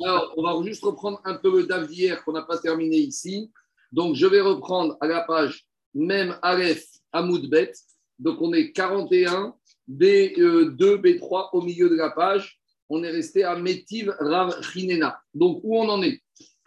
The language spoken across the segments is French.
Alors, on va juste reprendre un peu le DAF d'hier qu'on n'a pas terminé ici. Donc, je vais reprendre à la page même Aleph Amoudbet. Donc, on est 41, B2, B3 au milieu de la page. On est resté à Metiv Rav Chinena. Donc, où on en est?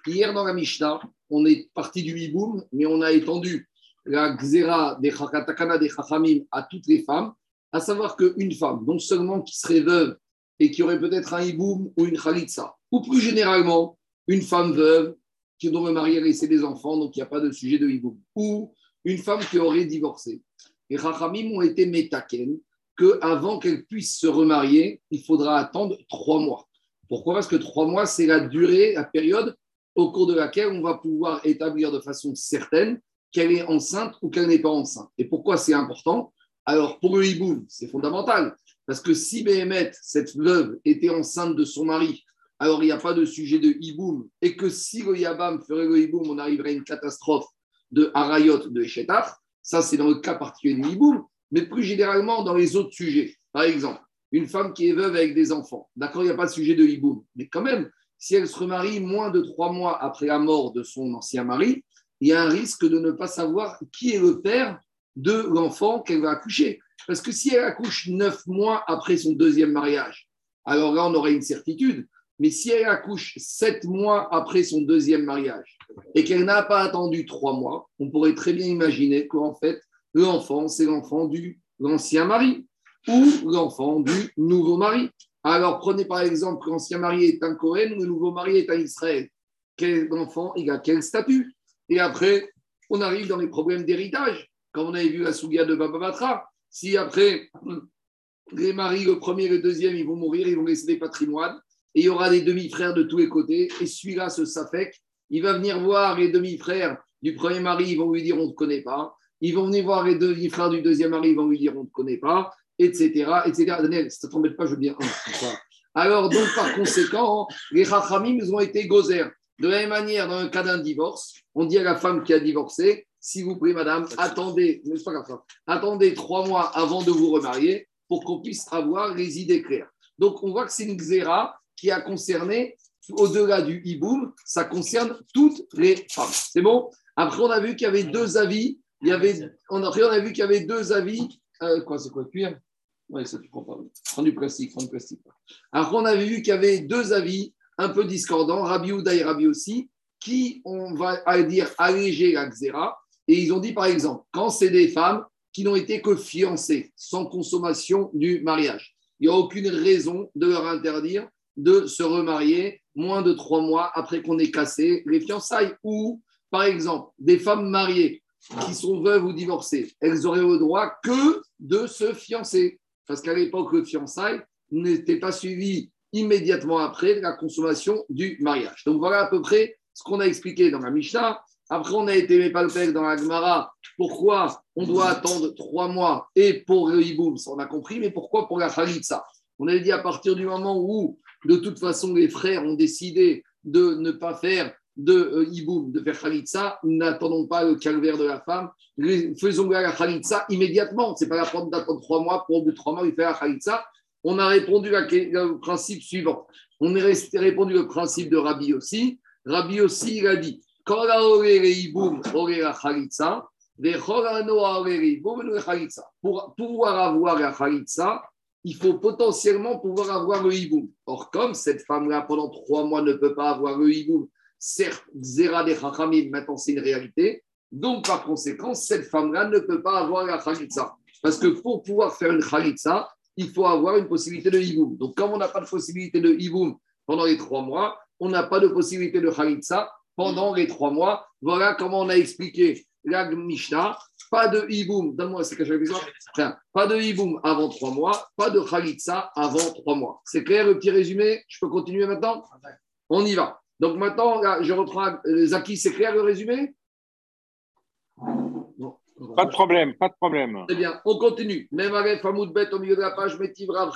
Hier, dans la Mishnah, on est parti du Hiboum, mais on a étendu la Xéra des Chakatakana des Chachamim à toutes les femmes, à savoir qu'une femme, non seulement qui serait veuve et qui aurait peut-être un Hiboum ou une Khalitsa, ou plus généralement, une femme veuve qui doit me marier et laisser des enfants, donc il n'y a pas de sujet de hiboum, ou une femme qui aurait divorcé. Les Chachamim ont été métaken qu'avant qu'elle puisse se remarier, il faudra attendre trois mois. Pourquoi? Parce que trois mois, c'est la durée, la période au cours de laquelle on va pouvoir établir de façon certaine qu'elle est enceinte ou qu'elle n'est pas enceinte. Et pourquoi c'est important? Alors, pour le hiboum, c'est fondamental. Parce que si Béhémet, cette veuve, était enceinte de son mari, alors il n'y a pas de sujet de hiboum. Et que si le Yabam ferait le hiboum, on arriverait à une catastrophe de Harayot, de Eshetar. Ça, c'est dans le cas particulier du hiboum. Mais plus généralement, dans les autres sujets. Par exemple, une femme qui est veuve avec des enfants. D'accord, il n'y a pas de sujet de hiboum. Mais quand même, si elle se remarie moins de trois mois après la mort de son ancien mari, il y a un risque de ne pas savoir qui est le père de l'enfant qu'elle va accoucher. Parce que si elle accouche neuf mois après son deuxième mariage, alors là, on aurait une certitude. Mais si elle accouche sept mois après son deuxième mariage et qu'elle n'a pas attendu trois mois, on pourrait très bien imaginer qu'en fait, l'enfant, c'est l'enfant du l'ancien mari ou l'enfant du nouveau mari. Alors, prenez par exemple l'ancien mari est un Cohen, le nouveau mari est un Israël. Quel enfant, il a quel statut? Et après, on arrive dans les problèmes d'héritage, comme on avait vu la Sougia de Baba Batra. Si après, les maris, le premier et le deuxième, ils vont mourir, ils vont laisser des patrimoines, et il y aura des demi-frères de tous les côtés, et celui-là, ce Safek, il va venir voir les demi-frères du premier mari, ils vont lui dire on ne te connaît pas. Ils vont venir voir les demi-frères du deuxième mari, ils vont lui dire on ne te connaît pas, etc. etc. Daniel, ça ne t'embête pas, je veux bien Alors, donc, par conséquent, les Chachamim ont été gozer. De la même manière, dans le cas d'un divorce, on dit à la femme qui a divorcé s'il vous plaît, madame, attendez, pas attendez trois mois avant de vous remarier pour qu'on puisse avoir les idées claires. Donc, on voit que c'est une xéra qui a concerné, au-delà du hiboum, ça concerne toutes les femmes. C'est bon? Après, on a vu qu'il y avait deux avis. Il y avait, on, a, on a vu qu'il y avait deux avis. Euh, quoi, c'est quoi, cuir? Oui, ça, tu comprends pas. Prends du plastique, prends du plastique. Après, on avait vu qu'il y avait deux avis un peu discordants, Rabbi Ouda et Rabbi aussi, qui, on va dire, alléger la xéra et ils ont dit, par exemple, quand c'est des femmes qui n'ont été que fiancées, sans consommation du mariage, il n'y a aucune raison de leur interdire de se remarier moins de trois mois après qu'on ait cassé les fiançailles. Ou, par exemple, des femmes mariées qui sont veuves ou divorcées, elles auraient le droit que de se fiancer. Parce qu'à l'époque, le fiançailles n'était pas suivi immédiatement après la consommation du mariage. Donc voilà à peu près ce qu'on a expliqué dans la Mishnah. Après, on a été mépalpel dans la Gemara. Pourquoi on doit attendre trois mois? Et pour le hiboum, ça on a compris, mais pourquoi pour la khalitsa On avait dit à partir du moment où, de toute façon, les frères ont décidé de ne pas faire de euh, hiboum, de faire khalitsa, n'attendons pas le calvaire de la femme, faisons la khalitsa immédiatement. C'est pas la peine d'attendre trois mois pour au bout de trois mois, il fait la khalitsa. On a répondu au principe suivant. On a répondu le principe de Rabbi aussi. Rabbi aussi, il a dit pour pouvoir avoir la khalitsa, il faut potentiellement pouvoir avoir le hiboum. Or, comme cette femme-là, pendant trois mois, ne peut pas avoir le hiboum, certes, Zera des Chachamim, maintenant c'est une réalité, donc par conséquent, cette femme-là ne peut pas avoir la khalitsa. Parce que pour pouvoir faire une khalitsa, il faut avoir une possibilité de hiboum. Donc, comme on n'a pas de possibilité de hiboum pendant les trois mois, on n'a pas de possibilité de khalitsa pendant les trois mois. Voilà comment on a expliqué la Mishnah. Pas de hiboum, donne-moi, c'est que j'avais Pas de hiboum avant trois mois, pas de khalitsa avant trois mois. C'est clair le petit résumé? Je peux continuer maintenant? On y va. Donc maintenant, je reprends. Euh, Zaki, c'est clair le résumé? Pas de problème, pas de problème. Très bien, on continue. Même avec Famoud Bet au milieu de la page, Metiv Rav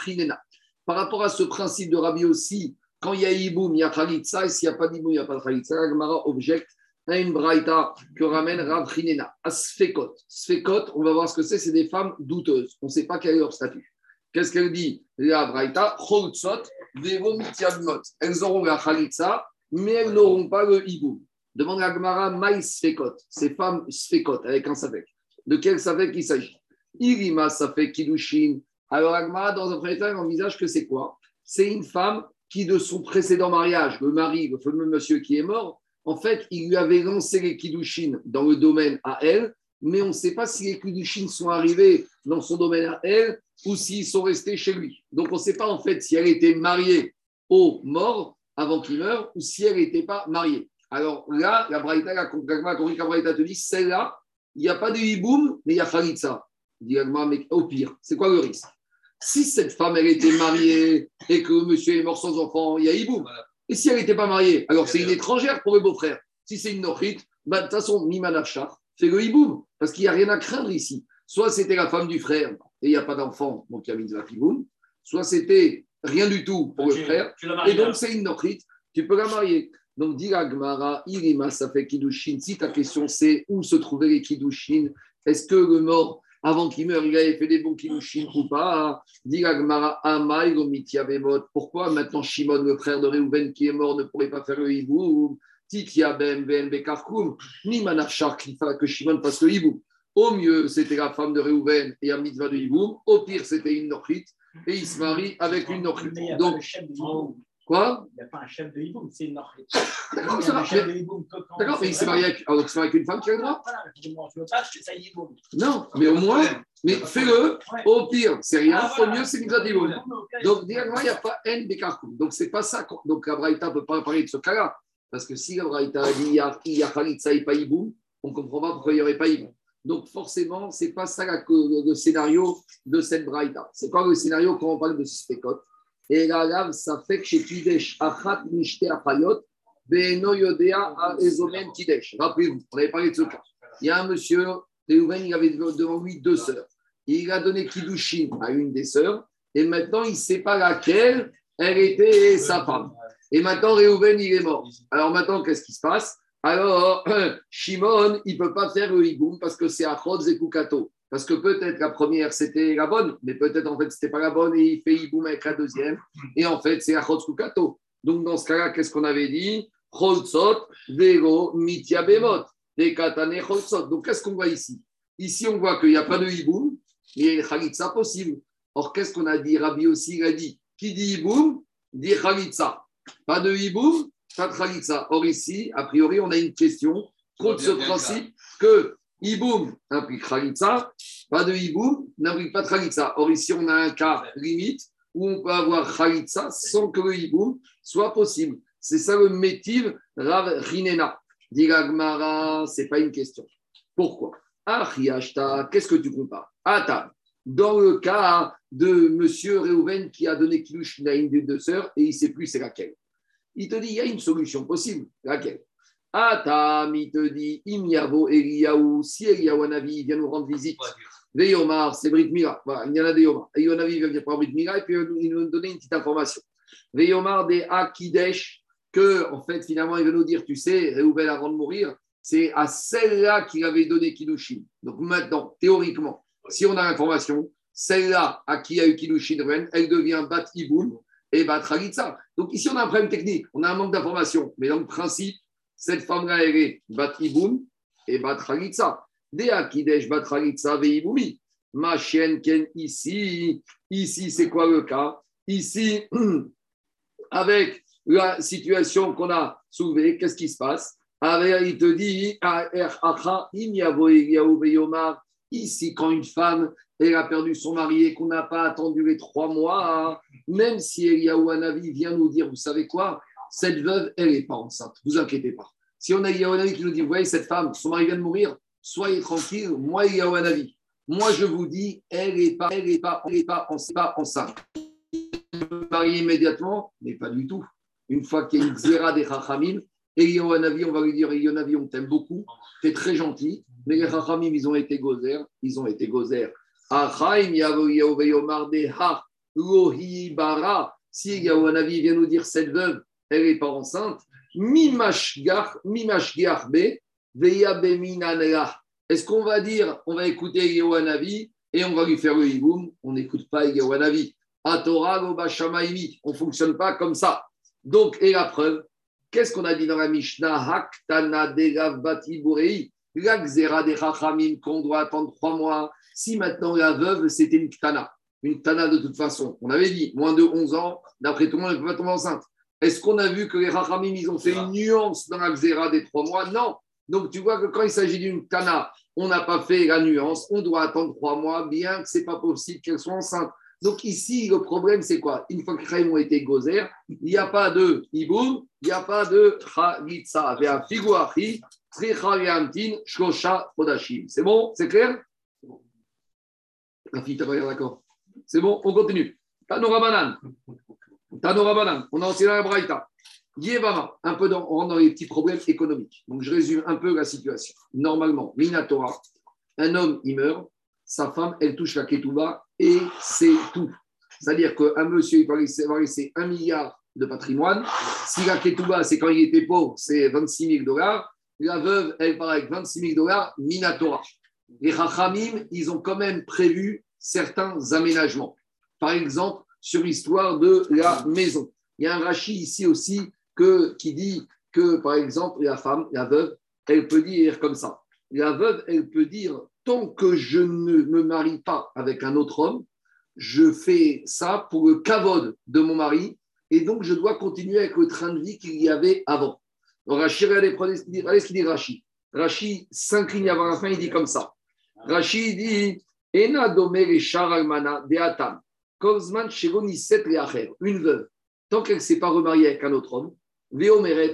Par rapport à ce principe de Rabbi aussi, quand il y a Iboum, il y a Khalitsa, et s'il n'y a pas d'Iboum, il n'y a pas de Khalitsa. La Gemara objecte à une braïta que ramène Rav Chinena, à Sfekot. Sfekot, on va voir ce que c'est, c'est des femmes douteuses. On ne sait pas quel est leur statut. Qu'est-ce qu'elle dit la Braïta, Choltsot, Devo Mitiabmot. Elles auront la Khalitsa, mais elles n'auront pas le Hiboum. Demande à Gmara, Maï Sfekot, ces femmes Sfekot, avec un Safek. De quel Safek il s'agit? Irima Safek Kidushin. Alors Agmara, dans un premier temps, envisage que c'est quoi? C'est une femme qui, de son précédent mariage, le mari, le fameux monsieur qui est mort, en fait, il lui avait lancé les Kidushin dans le domaine à elle, mais on ne sait pas si les Kidushin sont arrivés dans son domaine à elle ou s'ils sont restés chez lui. Donc on ne sait pas en fait si elle était mariée au mort avant qu'il meure ou si elle n'était pas mariée. Alors là, la Braïta, la Braïta te dit, celle-là, il n'y a pas de hiboum, mais il y a. Dit mais au pire, c'est quoi le risque? Si cette femme, elle était mariée et que monsieur est mort sans enfant, il y a hiboum. Et si elle n'était pas mariée, alors c'est une étrangère pour le beau-frère. Si c'est une nochite, bah, de toute façon, Mimanachar, c'est le hiboum, parce qu'il n'y a rien à craindre ici. Soit c'était la femme du frère et il n'y a pas d'enfant, donc il y a mitzvah hiboum, soit c'était rien du tout pour le frère, et donc c'est une nochite, tu peux la marier. Donc, dit Gmara, Irima, ça fait Kiddushin. Si ta question c'est où se trouvaient les Kiddushin, est-ce que le mort, avant qu'il meure, il avait fait des bons Kiddushin ou pas Dit Amaï, Pourquoi maintenant Shimon, le frère de Reuven qui est mort, ne pourrait pas faire le hibou? Titia Ben Ben Bekarkoum, ni Manachar que Shimon fasse le hibou. Au mieux, c'était la femme de Reuven et un mitzvah de hibou. Au pire, c'était une nochite et il se marie avec une. Donc, Quoi? Il n'y a pas un chef de hiboum, c'est une marche? D'accord, mais il s'est marié avec, une femme qui a le droit? Voilà, je ne veux pas acheter ça hiboum. Non, mais au moins, mais fais-le. Au pire, c'est rien. Ah, au mieux, c'est une hiboum. Donc, directement, il n'y a pas N Bekarkoum. Donc, c'est pas ça. Donc, la Braïta ne peut pas parler de ce cas-là. Parce que si la Braïta dit il y a, il y a Khalitsa et pas hiboum, on ne comprend pas pourquoi il n'y aurait pas hiboum. Donc, forcément, ce n'est pas ça le scénario de cette Braïta. C'est quoi le scénario quand on parle de Spécote et la ça fait que chez Kidesh, Ezomen. Rappelez-vous, on avait parlé de ce cas. Il y a un monsieur, Théouven, il avait devant lui deux sœurs. Il a donné Kidushin à une des sœurs, et maintenant il ne sait pas laquelle elle était sa femme. Et maintenant, Réhouven, il est mort. Alors maintenant, qu'est-ce qui se passe? Alors, Shimon, il ne peut pas faire le hiboum parce que c'est Achot Zekukato. Parce que peut-être la première, c'était la bonne, mais peut-être en fait, c'était pas la bonne et il fait Iboum avec la deuxième. Et en fait, c'est Achot Kukato. Donc, dans ce cas-là, qu'est-ce qu'on avait dit? Cholzot, Vero, Mitya Bemot, Katane Cholzot. Donc, qu'est-ce qu'on voit ici? Ici, on voit qu'il n'y a pas de Iboum, il y a Khalitsa possible. Or, qu'est-ce qu'on a dit? Rabbi aussi, il a dit qui dit Iboum, dit Khalitsa. Pas de Iboum, pas de Khalitsa. Or, ici, a priori, on a une question contre ce principe que Iboum implique Khalitsa, pas de Iboum n'implique pas de Khalitsa. Or, ici, on a un cas limite où on peut avoir Khalitsa sans que le Iboum soit possible. C'est ça le métiv Rav Rinena. Diragmara, ce n'est pas une question. Pourquoi? Achiashta, qu'est-ce que tu compares? Attends, dans le cas de monsieur Reuven qui a donné Kilush à une des deux sœurs et il ne sait plus c'est laquelle. Il te dit, il y a une solution possible. Laquelle? Atam, il te dit, Imiavo Eliaou, si Eliaou Anavi vient nous rendre visite, Veyomar, c'est Brit Mira. Il y en a des Yomar. Eliaou Anavi vient venir prendre Brit Mira et puis il va nous donner une petite information. Veyomar des Akidesh, que en fait, finalement, il va nous dire, tu sais, Réhouvel avant de mourir, c'est à celle-là qu'il avait donné Kidushin. Donc maintenant, théoriquement, si on a l'information, celle-là à qui a eu Kidushin, elle devient Bat Iboum et Bat Khalitsa. Donc ici, on a un problème technique, on a un manque d'information. Mais dans le principe, cette femme-là, elle est Bat Iboum et Bat Khalitsa. Dea Akidesh Bat Khalitsa Veiboumi. Ma chienne Ken ici, ici, c'est quoi le cas? Ici, avec la situation qu'on a soulevée, qu'est-ce qui se passe? Il te dit Ici, quand une femme elle a perdu son mari et qu'on n'a pas attendu les trois mois, même si Eliaou Anavi vient nous dire, vous savez quoi, cette veuve, elle n'est pas enceinte. Vous inquiétez pas. Si on a Eliaou qui nous dit, vous voyez, cette femme, son mari vient de mourir, soyez tranquille, moi, Anavi, moi, je vous dis, elle n'est pas, elle est pas, elle est pas, pas enceinte. Immédiatement, mais pas du tout. Une fois qu'il y a une zéra des Chachamim, Anavi, on va lui dire, on t'aime beaucoup, tu es très gentil, mais les Chachamim, ils ont été gozer, ils ont été gozer. Si Eliaou Anavi vient nous dire, cette veuve, elle n'est pas enceinte, est-ce qu'on va dire, on va écouter Yehowanavi et on va lui faire le hiboum? On n'écoute pas au Bashamaimi. On ne fonctionne pas comme ça. Donc, et la preuve, qu'est-ce qu'on a dit dans la Mishnah? Haktana la Chachamim, qu'on doit attendre trois mois. Si maintenant la veuve, c'était une Ktana, une Ktana de toute façon, on avait dit moins de 11 ans, d'après tout le monde, elle ne peut pas tomber enceinte. Est-ce qu'on a vu que les Chachamim, ils ont fait une nuance dans la Xera des trois mois Non. Donc, tu vois que quand il s'agit d'une Ktana, on n'a pas fait la nuance, on doit attendre trois mois, bien que ce n'est pas possible qu'elle soit enceinte. Donc ici, le problème, c'est quoi? Une fois que les ont été gozer, il n'y a pas de hiboum, il n'y a pas de chalitza. C'est bon? C'est clair? La fille, t'as pas d'accord C'est bon? On continue. Tanorabanan. Tanorabanan. On a enseigné la Braïta. Yevama, un peu dans, on rentre dans les petits problèmes économiques. Donc je résume un peu la situation. Normalement, Minatora, un homme, il meurt, sa femme, elle touche la ketouba et c'est tout. C'est-à-dire qu'un monsieur, il va laisser, un milliard de patrimoine. Si la ketouba, c'est quand il était pauvre, c'est 26 000 dollars. La veuve, elle part avec 26 000 dollars, Minatora. Les Rachamim, ils ont quand même prévu certains aménagements. Par exemple, sur l'histoire de la maison. Il y a un rachis ici aussi que, qui dit que, par exemple, la femme, la veuve, elle peut dire comme ça. La veuve, elle peut dire tant que je ne me marie pas avec un autre homme, je fais ça pour le cavode de mon mari et donc je dois continuer avec le train de vie qu'il y avait avant. Donc Rachid, regardez, ce qu'il dit Rachid. Rachid s'incline avant la fin, il dit comme ça. Rachid dit Ena almana de atam. Une veuve, tant qu'elle ne s'est pas remariée avec un autre homme,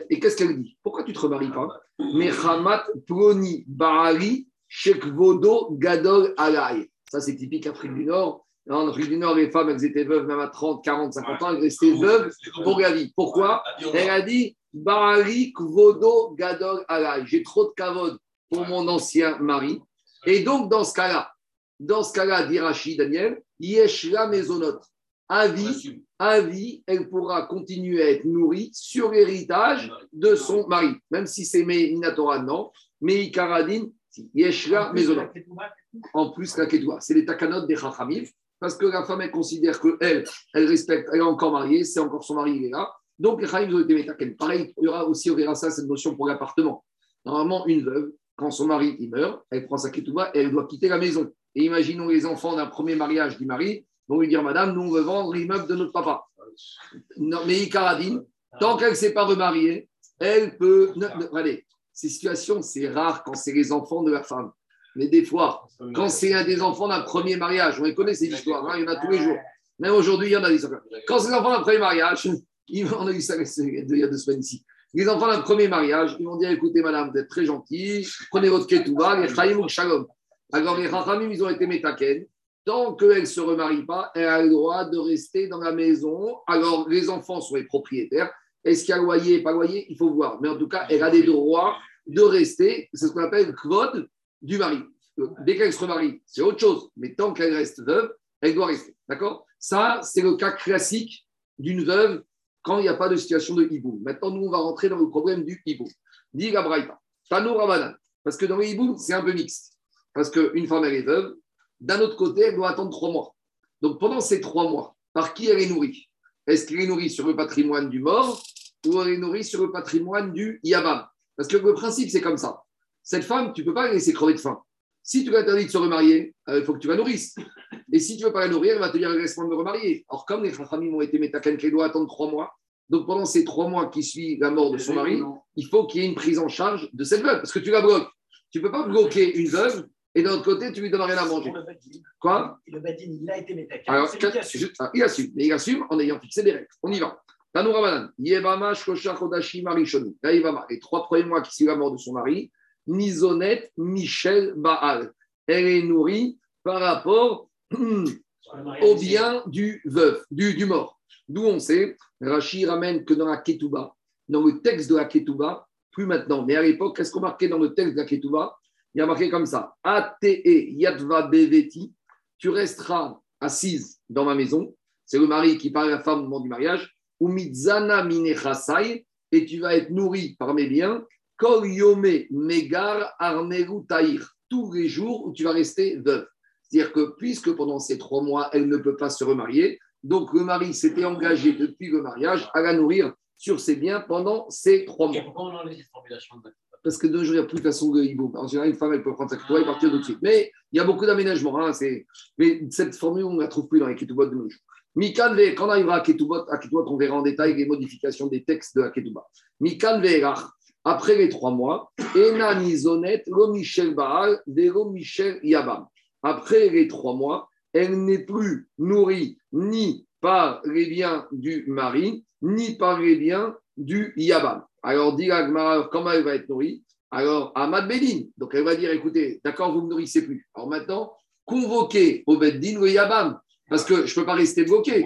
et qu'est-ce qu'elle dit? Pourquoi tu ne te remaries pas? Mechamat Proni Baali Shekvodo Gadol Alay. Ça, c'est typique Afrique du Nord. En Afrique du Nord, les femmes, elles étaient veuves même à 30, 40, 50 ans, elles restaient veuves pour la vie. Pourquoi? Elle a dit Baali Kvodo Gadol Alay. J'ai trop de kavod pour mon ancien mari. Et donc, dans ce cas-là, dans ce cas-là, dit Rachid Daniel, Yeshla Mezonot. À vie, à vie, elle pourra continuer à être nourrie sur l'héritage de son mari, même si c'est Minatora, non. Mais Ikaradine, Yeshla Mezonot. En plus, la Kedua, c'est les takanot des Chachamim, parce que la femme, elle considère qu'elle, elle respecte, elle est encore mariée, c'est encore son mari, il est là. Donc, les ont été métaken. Pareil, il y aura aussi, on verra ça, cette notion pour l'appartement. Normalement, une veuve, quand son mari il meurt, elle prend sa ketouba et elle doit quitter la maison. Et imaginons les enfants d'un premier mariage du mari vont lui dire Madame, nous on veut vendre l'immeuble de notre papa. Non, mais Icaradine, tant qu'elle ne s'est pas remariée, elle peut. allez, ces situations, c'est rare quand c'est les enfants de la femme. Mais des fois, quand c'est un des enfants d'un premier mariage, on les connaît ces histoires, hein, il y en a tous les jours. Même aujourd'hui, il y en a des Quand c'est les enfants d'un premier mariage, on a eu ça il y a deux semaines ici. Les enfants d'un premier mariage, ils vont dire écoutez, madame, vous êtes très gentille, prenez votre ketouba, les chaim ou shalom. Alors, les rachamim, ils ont été métaken. Tant qu'elle ne se remarie pas, elle a le droit de rester dans la maison. Alors, les enfants sont les propriétaires. Est-ce qu'il y a loyer, pas loyer? Il faut voir. Mais en tout cas, elle a des droits de rester. C'est ce qu'on appelle le kvod du mari. Dès qu'elle se remarie, c'est autre chose. Mais tant qu'elle reste veuve, elle doit rester. D'accord? Ça, c'est le cas classique d'une veuve quand il n'y a pas de situation de hibou. Maintenant, nous, on va rentrer dans le problème du hibou. Dit Gabraïta, Tano Parce que dans le hibou, c'est un peu mixte. Parce qu'une femme, elle est veuve. D'un autre côté, elle doit attendre trois mois. Donc pendant ces trois mois, par qui elle est nourrie? Est-ce qu'elle est nourrie sur le patrimoine du mort ou elle est nourrie sur le patrimoine du Yabam? Parce que le principe, c'est comme ça. Cette femme, tu ne peux pas la laisser crever de faim. Si tu l'interdis de se remarier, euh, il faut que tu la nourrisses. Et si tu ne veux pas la nourrir, elle va te dire laisse de me remarier. Or, comme les familles ont été métaken, qu'elle doit attendre trois mois, donc pendant ces trois mois qui suivent la mort de son mari, il faut qu'il y ait une prise en charge de cette veuve. Parce que tu la bloques. Tu ne peux pas bloquer une veuve et d'un autre côté, tu lui donnes rien à manger. Quoi Le il a été métaqué. Alors, ah, il assume. Mais il assume en ayant fixé des règles. On y va. Tanoura Yevama, Shkosha, Kodashi, Marishoni. Là, Les trois premiers mois qui suivent la mort de son mari, Nizonet, Michel, Baal. Elle est nourrie par rapport au bien du veuf, du, du mort. D'où on sait, Rashi ramène que dans la Ketouba, dans le texte de la Ketouba, plus maintenant, mais à l'époque, qu'est-ce qu'on marquait dans le texte de la Ketouba? Il y a marqué comme ça Ate Yadva Beveti, tu resteras assise dans ma maison. C'est le mari qui parle à la femme au moment du mariage. Ou Mizana Minechasai, et tu vas être nourri par mes biens. Kol Yome Megar Arneru Taïr, tous les jours où tu vas rester veuve. C'est-à-dire que puisque pendant ces trois mois, elle ne peut pas se remarier, Donc le mari s'était engagé depuis le mariage à la nourrir sur ses biens pendant ces trois mois. Parce que de nos jours, il n'y a plus de façon de. En général, une femme, elle peut prendre sa ketouba et partir tout de suite. Mais il y a beaucoup d'aménagements. hein, Mais cette formule, on ne la trouve plus dans les ketubot de nos jours. Mikan quand on arrivera à ketubot, à on verra en détail les modifications des textes de la ketuba. Mikan après les trois mois, lo Michel Michel Yabam. Après les trois mois, elle n'est plus nourrie ni par les biens du mari, ni par les biens du Yabam. Alors, dit la Gemara, comment elle va être nourrie? Alors, Ahmad Bedin. Donc, elle va dire écoutez, d'accord, vous ne me nourrissez plus. Alors maintenant, convoquez au Beddin le Yabam, parce que je ne peux pas rester bloqué.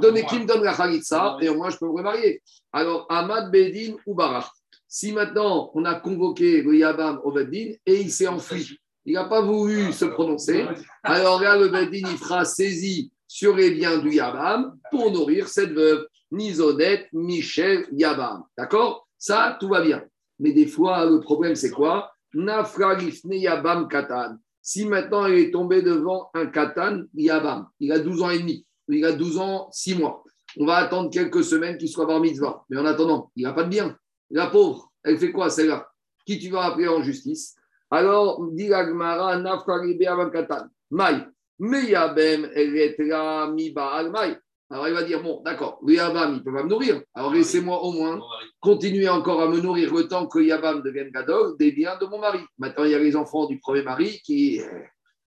Donnez qui me donne la Khalitsa, et au moins je peux me remarier. Alors, Ahmad Bedin ou Barach. Si maintenant on a convoqué le Yabam au Beddin et il s'est enfui, il n'a pas voulu se prononcer, alors là, le Beddin, il fera saisie sur les biens du Yabam pour nourrir cette veuve. Nizodet, Michel, Yabam. D'accord? Ça, tout va bien. Mais des fois, le problème, c'est quoi? Nafra lifne Yabam Katan. Si maintenant il est tombé devant un Katan, Yabam, il a 12 ans et demi, il a 12 ans, 6 mois. On va attendre quelques semaines qu'il soit bar mitzvah. Mais en attendant, il n'a pas de bien. La pauvre, elle fait quoi celle-là? Qui tu vas appeler en justice? Alors, dit Yabam Katan. Maï. Meyabem Eretra Miba Maï. Alors il va dire, bon, d'accord, le Yabam, il peut pas me nourrir. Alors laissez-moi au moins continuer encore à me nourrir le temps que Yabam devienne Gadol des biens de mon mari. Maintenant, il y a les enfants du premier mari qui, euh,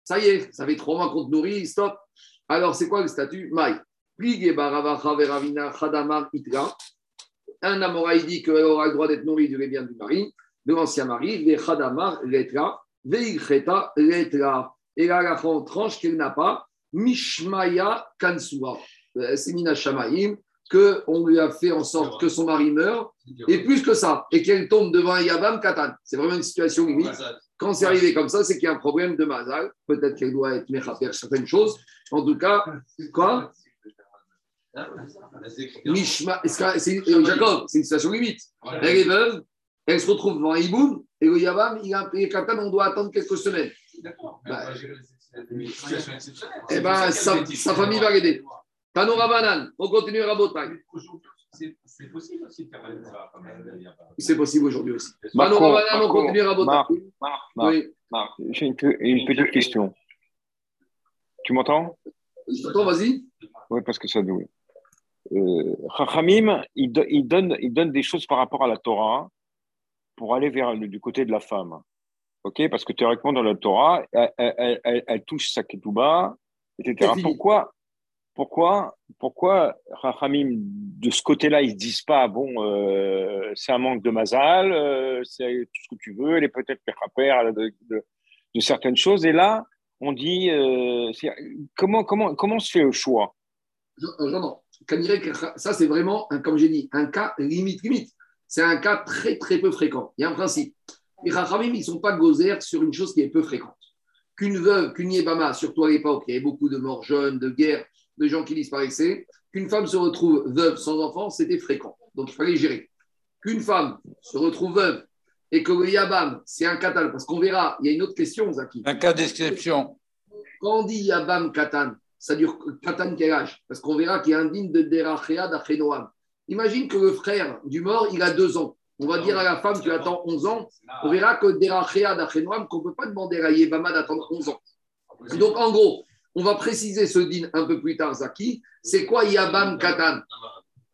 ça y est, ça fait trois mois qu'on te nourrit, stop. Alors, c'est quoi le statut? Maï. Un Amoraï dit qu'elle aura le droit d'être nourrie du biens du mari, de l'ancien mari, ve chadamar letra, veicheta letra. Et là, la on tranche qu'elle n'a pas, mishmaya kansua. Euh, C'est Mina Shamaim, qu'on lui a fait en sorte que son mari meure, et plus que ça, et qu'elle tombe devant un Yabam Katan. C'est vraiment une situation limite. Quand c'est arrivé comme ça, c'est qu'il y a un problème de Mazal. Peut-être qu'elle doit être méchapère certaines choses. En tout cas, quoi? C'est- euh, Jacob, c'est une situation limite. Elle est veuve, elle se retrouve devant Iboum, et le Yabam, il a un pays Katan, on doit attendre quelques semaines. Bah, Eh bien, sa, sa famille va l'aider. Tanoura Banan, on continue Rabotai. C'est possible aussi de faire ça. C'est possible aujourd'hui aussi. Marco, Tanoura Banan, on continue Rabotai. Marc, Marc, Marc, Oui, Marc, j'ai une, pe- une petite question. Tu m'entends? Je t'entends, vas-y. Oui, parce que ça douille. Euh, Chachamim, il, do- il donne, il donne des choses par rapport à la Torah pour aller vers le, du côté de la femme. OK? Parce que théoriquement, dans la Torah, elle, elle- elle- elle touche sa ketouba, etc. Pourquoi, pourquoi, pourquoi Chachamim, de ce côté-là, ils ne se disent pas, bon, euh, c'est un manque de mazal, euh, c'est tout ce que tu veux, elle est peut-être père de, de, de certaines choses. Et là, on dit, euh, comment, comment, comment se fait le choix? Ça, c'est vraiment, comme j'ai dit, un cas limite, limite. C'est un cas très, très peu fréquent. Il y a un principe. Les Rachamim, ils ne sont pas gozer sur une chose qui est peu fréquente. Qu'une veuve, qu'une Yébama, surtout à l'époque, il y avait beaucoup de morts jeunes, de guerres, de gens qui disparaissaient. Qu'une femme se retrouve veuve sans enfant, c'était fréquent. Donc, il fallait gérer. Qu'une femme se retrouve veuve et que le Yabam, c'est un katal, parce qu'on verra, il y a une autre question, Zaki. Un cas d'exception. Quand on dit Yabam Katan, ça dure Katan quel âge? Parce qu'on verra qu'il y a un digne de Derachea d'Achenoam. Imagine que le frère du mort, il a deux ans. On va dire à la femme, tu attends 11 ans. On verra que Derachea d'Achenoam, qu'on ne peut pas demander à Yébama d'attendre 11 ans. Donc, en gros, on va préciser ce din un peu plus tard, Zaki. C'est quoi Yabam Katan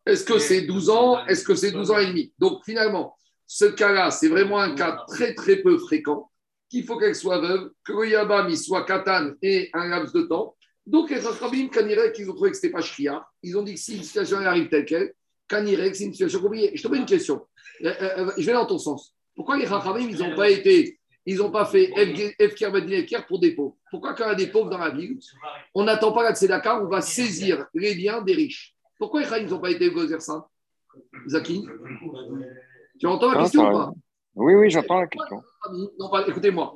Est-ce que c'est 12 ans? Est-ce que c'est 12 ans et demi? Donc, finalement, ce cas-là, c'est vraiment un cas très, très peu fréquent qu'il faut qu'elle soit veuve, que le Yabam, soit Katan et un laps de temps. Donc, les Rachabim, Kanirek, ils ont trouvé que ce n'était pas Shria. Ils ont dit que si une situation arrive telle qu'elle, Kanirek, c'est une situation compliquée. Je te pose une question. Euh, euh, je vais dans ton sens. Pourquoi les Rachabim, ils n'ont pas été, ils n'ont pas fait Efker Efker pour des pauvres Pourquoi quand il y a des pauvres dans la ville, on n'attend pas la Tzedaka, on va saisir les biens des riches Pourquoi les ils n'ont pas été gozer ça Zaki? Tu entends la question ou pas? Oui, oui, j'entends la question. non, pas- écoutez-moi.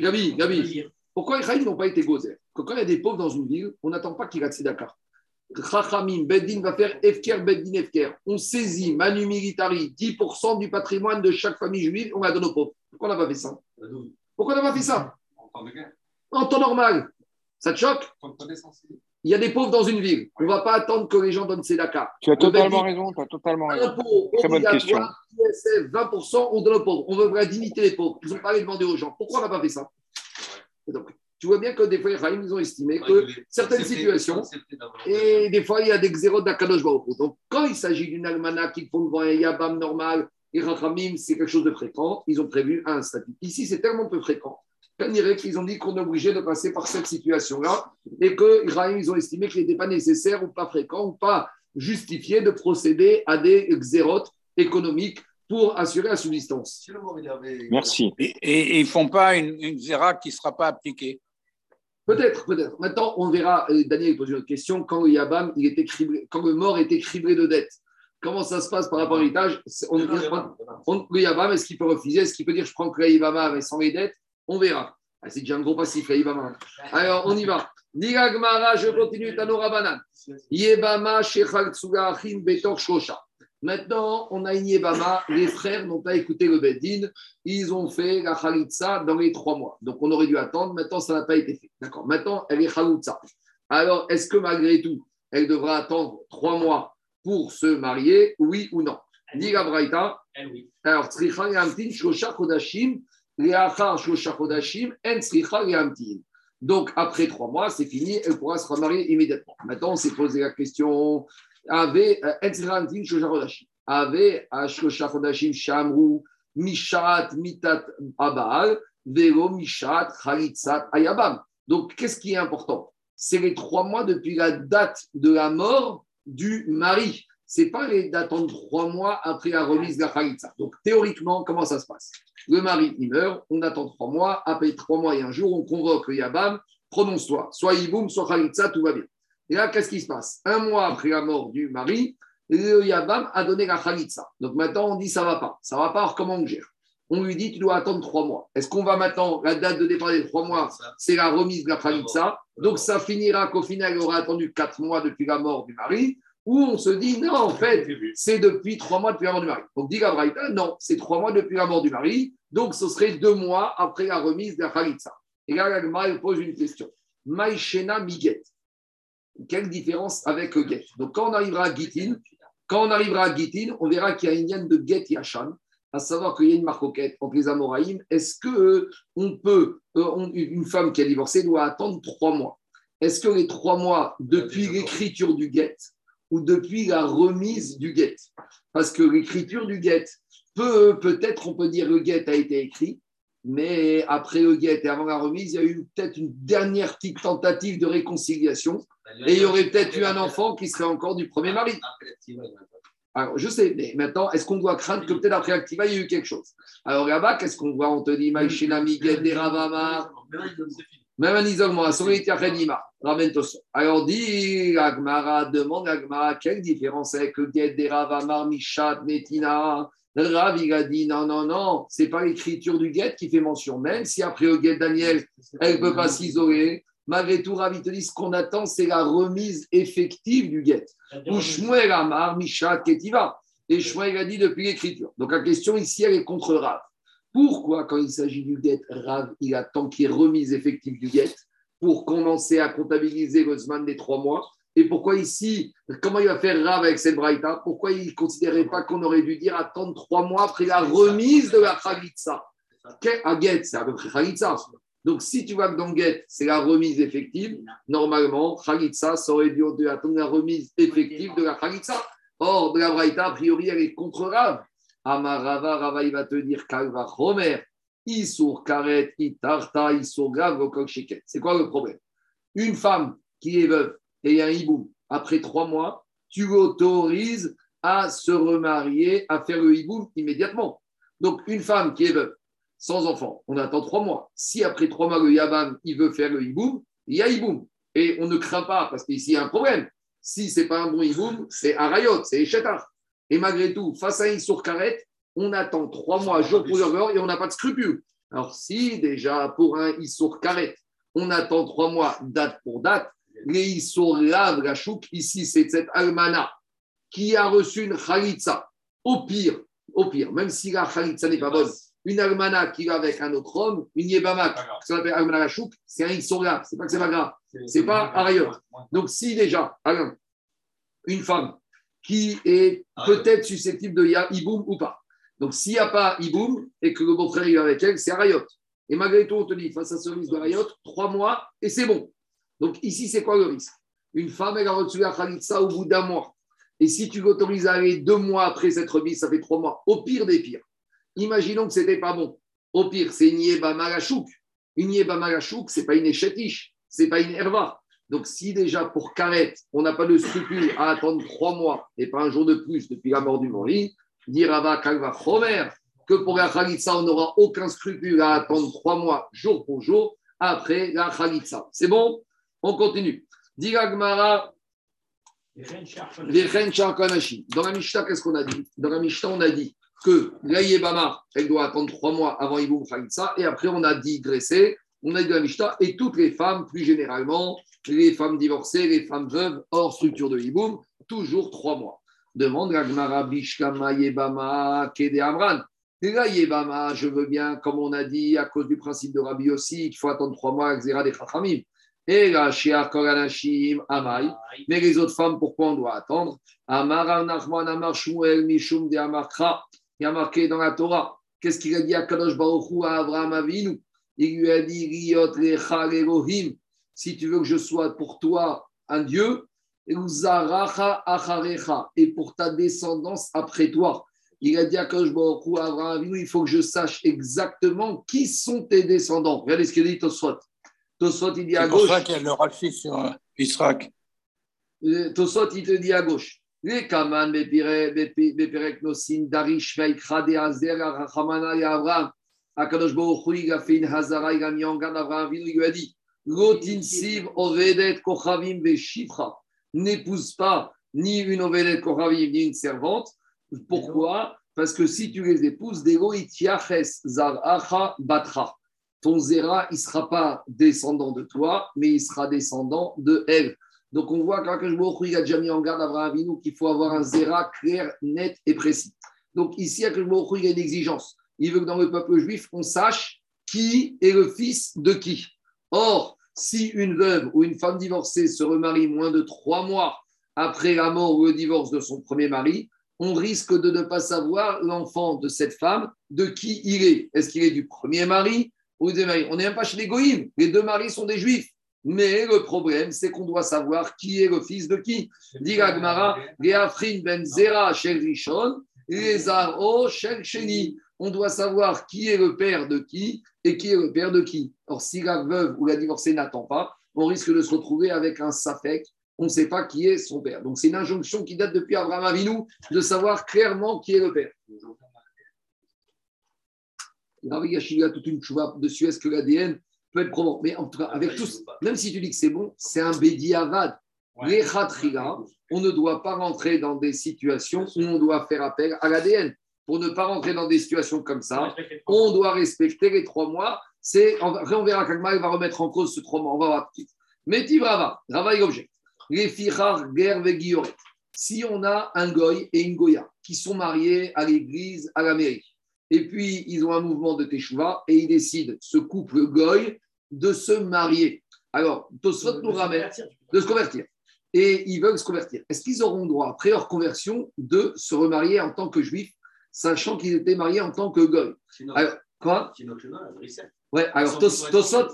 Gabi, Gabi, pourquoi les n'ont pas été gozer? Quand il y a des pauvres dans une ville, on n'attend pas qu'il y ait Tzedaka. Chachamim, Beddin va faire Efker, Beddin, Efker. On saisit, Manu Militari, 10% du patrimoine de chaque famille juive, on la donne aux pauvres. Pourquoi on n'a pas fait ça Pourquoi on n'a pas fait ça En temps normal. Ça te choque. Il y a des pauvres dans une ville. On ne va pas attendre que les gens donnent ses Dakar. Tu as totalement raison, tu as totalement raison. Très bonne question. obligatoire, ISF, 20%, on donne aux pauvres. On veut limiter les pauvres. Ils ont pas les demander aux gens. Pourquoi on n'a pas fait ça Donc, Tu vois bien que des fois, les Rahim, ils ont estimé que certaines situations, et des fois, il y a des xéros d'Akadosh Baruch. Donc, quand il s'agit d'une almana qui font devant un yabam normal, les Rachamim, c'est quelque chose de fréquent, ils ont prévu un statut. Ici, c'est tellement peu fréquent qu'on dirait qu'ils ont dit qu'on est obligé de passer par cette situation-là et que Rahim, ils ont estimé qu'il n'était pas nécessaire ou pas fréquent ou pas justifié de procéder à des xérotes économiques pour assurer la subsistance. Merci. Et, ils ne font pas une, une zéra qui ne sera pas appliquée. Peut-être, peut-être. Maintenant, on verra. Daniel pose une autre question. Quand le Yabam, il était criblé, quand le mort était criblé de dettes, comment ça se passe par rapport à l'héritage? On- Le Yabam, est-ce qu'il peut refuser? Est-ce qu'il peut dire je prends que la Yabama mais sans les dettes? On verra. Ah, c'est déjà un gros passif, la Yabama. Alors, on y va. Diga je continue. Tanora Banan. Yebama, Shechal Tsuga, Achim, Betor, Shosha. Maintenant, on a une Yebama. Les frères n'ont pas écouté le Beddin. Ils ont fait la Khalitsa dans les trois mois. Donc, on aurait dû attendre. Maintenant, ça n'a pas été fait. D'accord. Maintenant, elle est Khalitsa. Alors, est-ce que malgré tout, elle devra attendre trois mois pour se marier? Oui ou non? Diga Braïta. Eh oui. Alors, Tzricha Yamtin, Shosha Chodashim, Leachar Shosha Chodashim, En Tzricha Yamtin. Donc, après trois mois, c'est fini, elle pourra se remarier immédiatement. Maintenant, on s'est posé la question Ave, euh, Mishat, Mitat, Abal, Mishat, Ayabam. Donc, qu'est-ce qui est important? C'est les trois mois depuis la date de la mort du mari c'est pas les- d'attendre trois mois après la remise de la Khalitsa. Donc, théoriquement, comment ça se passe? Le mari, il meurt, on attend trois mois, après trois mois et un jour, on convoque le Yabam, prononce-toi, soit Iboum, soit Khalitsa, tout va bien. Et là, qu'est-ce qui se passe? Un mois après la mort du mari, le Yabam a donné la Khalitsa. Donc maintenant, on dit ça va pas. Ça va pas, alors comment on gère? On lui dit tu dois attendre trois mois. Est-ce qu'on va maintenant, la date de départ des trois mois, c'est la remise de la Khalitsa Donc ça finira qu'au final, il aura attendu quatre mois depuis la mort du mari où on se dit non, en fait, c'est depuis trois mois depuis la mort du mari. Donc, dit la Braïta, non, c'est trois mois depuis la mort du mari, donc ce serait deux mois après la remise de la Khalitsa. Et là, la pose une question. Maïchena Miget. Quelle différence avec le Get Donc, quand on arrivera à Gitin, quand on arrivera à Gitin, on verra qu'il y a une liane de Get Yachan, à savoir qu'il y a une marcoquette entre les Amoraïm. Est-ce que euh, on peut, euh, une femme qui a divorcé doit attendre trois mois? Est-ce que les trois mois depuis l'écriture du Get ou depuis la remise du guet. Parce que l'écriture du guet, peut, peut-être on peut dire le guet a été écrit, mais après le guet et avant la remise, il y a eu peut-être une dernière petite tentative de réconciliation et il y aurait peut-être eu un enfant qui serait encore du premier mari. Alors, je sais, mais maintenant, est-ce qu'on doit craindre que peut-être après Activa, il y a eu quelque chose? Alors là-bas, qu'est-ce qu'on voit On te dit, Maïchinami, Ravama, même un isolement, ramène Tosso. Alors dit Agmara, demande Agmara, quelle différence avec le Guet des Ravamar, Mishat, Netina? Rav, il a dit non, non, non, c'est pas l'écriture du Guet qui fait mention. Même si après le Guet Daniel, elle ne peut pas s'isoler, malgré tout, Rav, il te dit ce qu'on attend, c'est la remise effective du Guet. Ou Shmuel Amar, Mishat, Ketiva. Et Shmuel a dit depuis l'écriture. Donc la question ici, elle est contre Rav. Pourquoi, quand il s'agit du guet, Rav, il attend qu'il y ait remise effective du guet pour commencer à comptabiliser le Zman des trois mois? Et pourquoi ici, comment il va faire Rav avec cette braïta? Pourquoi il ne considérait pas qu'on aurait dû dire attendre trois mois après la remise de la Khalitsa À guet, c'est à peu près Khalitsa. Donc si tu vois que dans guet, c'est la remise effective, normalement, Khalitsa, ça aurait dû attendre la remise effective de la Khalitsa. Or, de la braïta, a priori, elle est contre Rav. Amarava, Rava, il va te dire Kalva Homer, Issour Karet, Itarta, Issour Gav. C'est quoi le problème? Une femme qui est veuve et un hiboum, après trois mois, tu l'autorises à se remarier, à faire le hiboum immédiatement. Donc, une femme qui est veuve, sans enfant, on attend trois mois. Si après trois mois, le Yabam, il veut faire le hiboum, il y a hiboum. Et on ne craint pas, parce qu'ici, il y a un problème. Si ce n'est pas un bon hiboum, c'est Arayot, c'est Echetar. Et malgré tout, face à une sourd-carrette, on attend trois mois, jour pour jour, et on n'a pas de scrupules. Alors, si déjà pour un Issour carrette, on attend trois mois, date pour date, les Issour lave la ici, c'est cette almana qui a reçu une khalitsa. Au pire, au pire, même si la khalitsa n'est pas bonne, une almana qui va avec un autre homme, une yébama, ce qu'on appelle almana chouk, c'est un Ixora, c'est pas que c'est pas grave. C'est pas Arayot. Donc, si déjà, Alain, une femme qui est peut-être susceptible de Iboum ou pas. Donc, s'il n'y a pas Iboum et que le beau-frère est avec elle, c'est Arayot. Et malgré tout, on te dit, face à ce risque de Arayot, trois mois et c'est bon. Donc, ici, c'est quoi le risque? Une femme, elle a reçu la Khalitsa au bout d'un mois. Et si tu l'autorises à aller deux mois après cette remise, ça fait trois mois. Au pire des pires. Imaginons que ce n'était pas bon. Au pire, c'est une Yeba Malachouk. Une Yeba Malachouk, ce n'est pas une Échetiche, ce n'est pas une Herva. Donc, si déjà pour Karet, on n'a pas de scrupule à attendre trois mois et pas un jour de plus depuis la mort du mari, dire Ava Kalva Chomer, que pour la Khalitsa, on n'aura aucun scrupule à attendre trois mois, jour pour jour, après la Khalitsa. C'est bon? On continue. Dira Gemara, Vechen Shar Kanashi. Dans la Mishnah, qu'est-ce qu'on a dit? Dans la Mishnah, on a dit que la Yébama, elle doit attendre trois mois avant Iboum Khalitsa, et après, on a digressé, on a dit la Mishnah, et toutes les femmes, plus généralement, les femmes divorcées, les femmes veuves, hors structure de Iboum, toujours trois mois. Demande la Gemara Bishkama Yébama Kede Amran. La Yébama, je veux bien, comme on a dit, à cause du principe de Rabbi aussi, qu'il faut attendre trois mois Zera des Chachamim. Et la Shia Koranashim Amai. Mais les autres femmes, pourquoi on doit attendre? Amar Amar Mishum de Amarkra. Il y a marqué dans la Torah. Qu'est-ce qu'il a dit à Kadosh Baruch Hu, à Abraham Avinu? Il lui a dit Riot Elohim. Si tu veux que je sois pour toi un Dieu. Et pour ta descendance après toi. Il a dit à Kadosh Baruch Hu, à Abraham Avinu il faut que je sache exactement qui sont tes descendants. Regardez ce qu'il dit Tosfot. Tosfot, il dit à C'est pour gauche. ça qu'il y a le rachis sur euh. Euh, il te dit à gauche. N'épouse pas ni une Ovedet, Kochavim, ni une servante. Pourquoi? Parce que si tu les épouses, Dego, Itiaches, Batra. Ton Zera, il ne sera pas descendant de toi, mais il sera descendant de elle. Donc on voit qu'Akash il a déjà mis en garde Abraham Avinu qu'il faut avoir un zéra clair, net et précis. Donc ici, Akash il a une exigence. Il veut que dans le peuple juif, on sache qui est le fils de qui. Or, si une veuve ou une femme divorcée se remarie moins de trois mois après la mort ou le divorce de son premier mari, on risque de ne pas savoir l'enfant de cette femme, de qui il est. Est-ce qu'il est du premier mari ou du deuxième mari On n'est même pas chez les goïms. Les deux maris sont des juifs. Mais le problème, c'est qu'on doit savoir qui est le fils de qui. Dit Léafrin ben Zera shel Rishon, Lézaro shel Sheni. On doit savoir qui est le père de qui et qui est le père de qui. Or, si la veuve ou la divorcée n'attend pas, on risque de se retrouver avec un safek. On ne sait pas qui est son père. Donc, c'est une injonction qui date depuis Abraham Avinu de savoir clairement qui est le père. A toute une chouva dessus. Est-ce que l'ADN peut être probant Mais en tout cas, avec tous, même si tu dis que c'est bon, c'est un bédi avad. Les on ne doit pas rentrer dans des situations où on doit faire appel à l'ADN. Pour ne pas rentrer dans des situations comme ça, on doit respecter les trois mois. C'est, après, on verra qu'Agma va remettre en cause ce trois mois. On va voir tout de suite. Mais Tivrava, Rava il objecte. Les fichar. Si on a un goy et une goya qui sont mariés à l'église, à la mairie, et puis ils ont un mouvement de teshuva et ils décident, ce couple goy, de se marier. Alors, Tosfot nous ramène de se convertir. Et ils veulent se convertir. Est-ce qu'ils auront droit, après leur conversion, de se remarier en tant que juifs, sachant qu'ils étaient mariés en tant que goy? Alors, quoi? Ouais, alors Tos-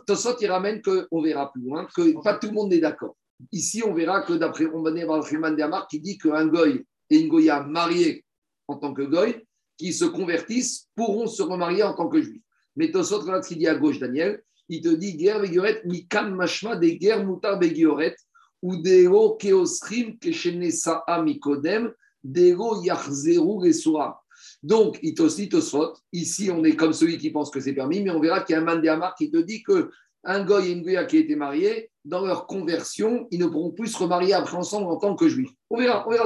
Tosot, il ramène qu'on verra plus loin, que pas tout le monde n'est d'accord. Ici, on verra que d'après on va voir Freeman Diamar qui dit qu'un goy et une goya mariés en tant que goy, qui se convertissent, pourront se remarier en tant que juifs. Mais Tosot, regarde ce qu'il dit à gauche, Daniel, il te dit guerre begioret, mikan mashma des guerres mutar begioret, ou dero keosrim keshenesa mikodem, dero yachzeru resura. Donc, il te dit Tosfot, ici on est comme celui qui pense que c'est permis, mais on verra qu'il y a un Mandéamar qui te dit que un goy et une goya qui étaient mariés, dans leur conversion, ils ne pourront plus se remarier après ensemble en tant que juifs. On verra, on verra.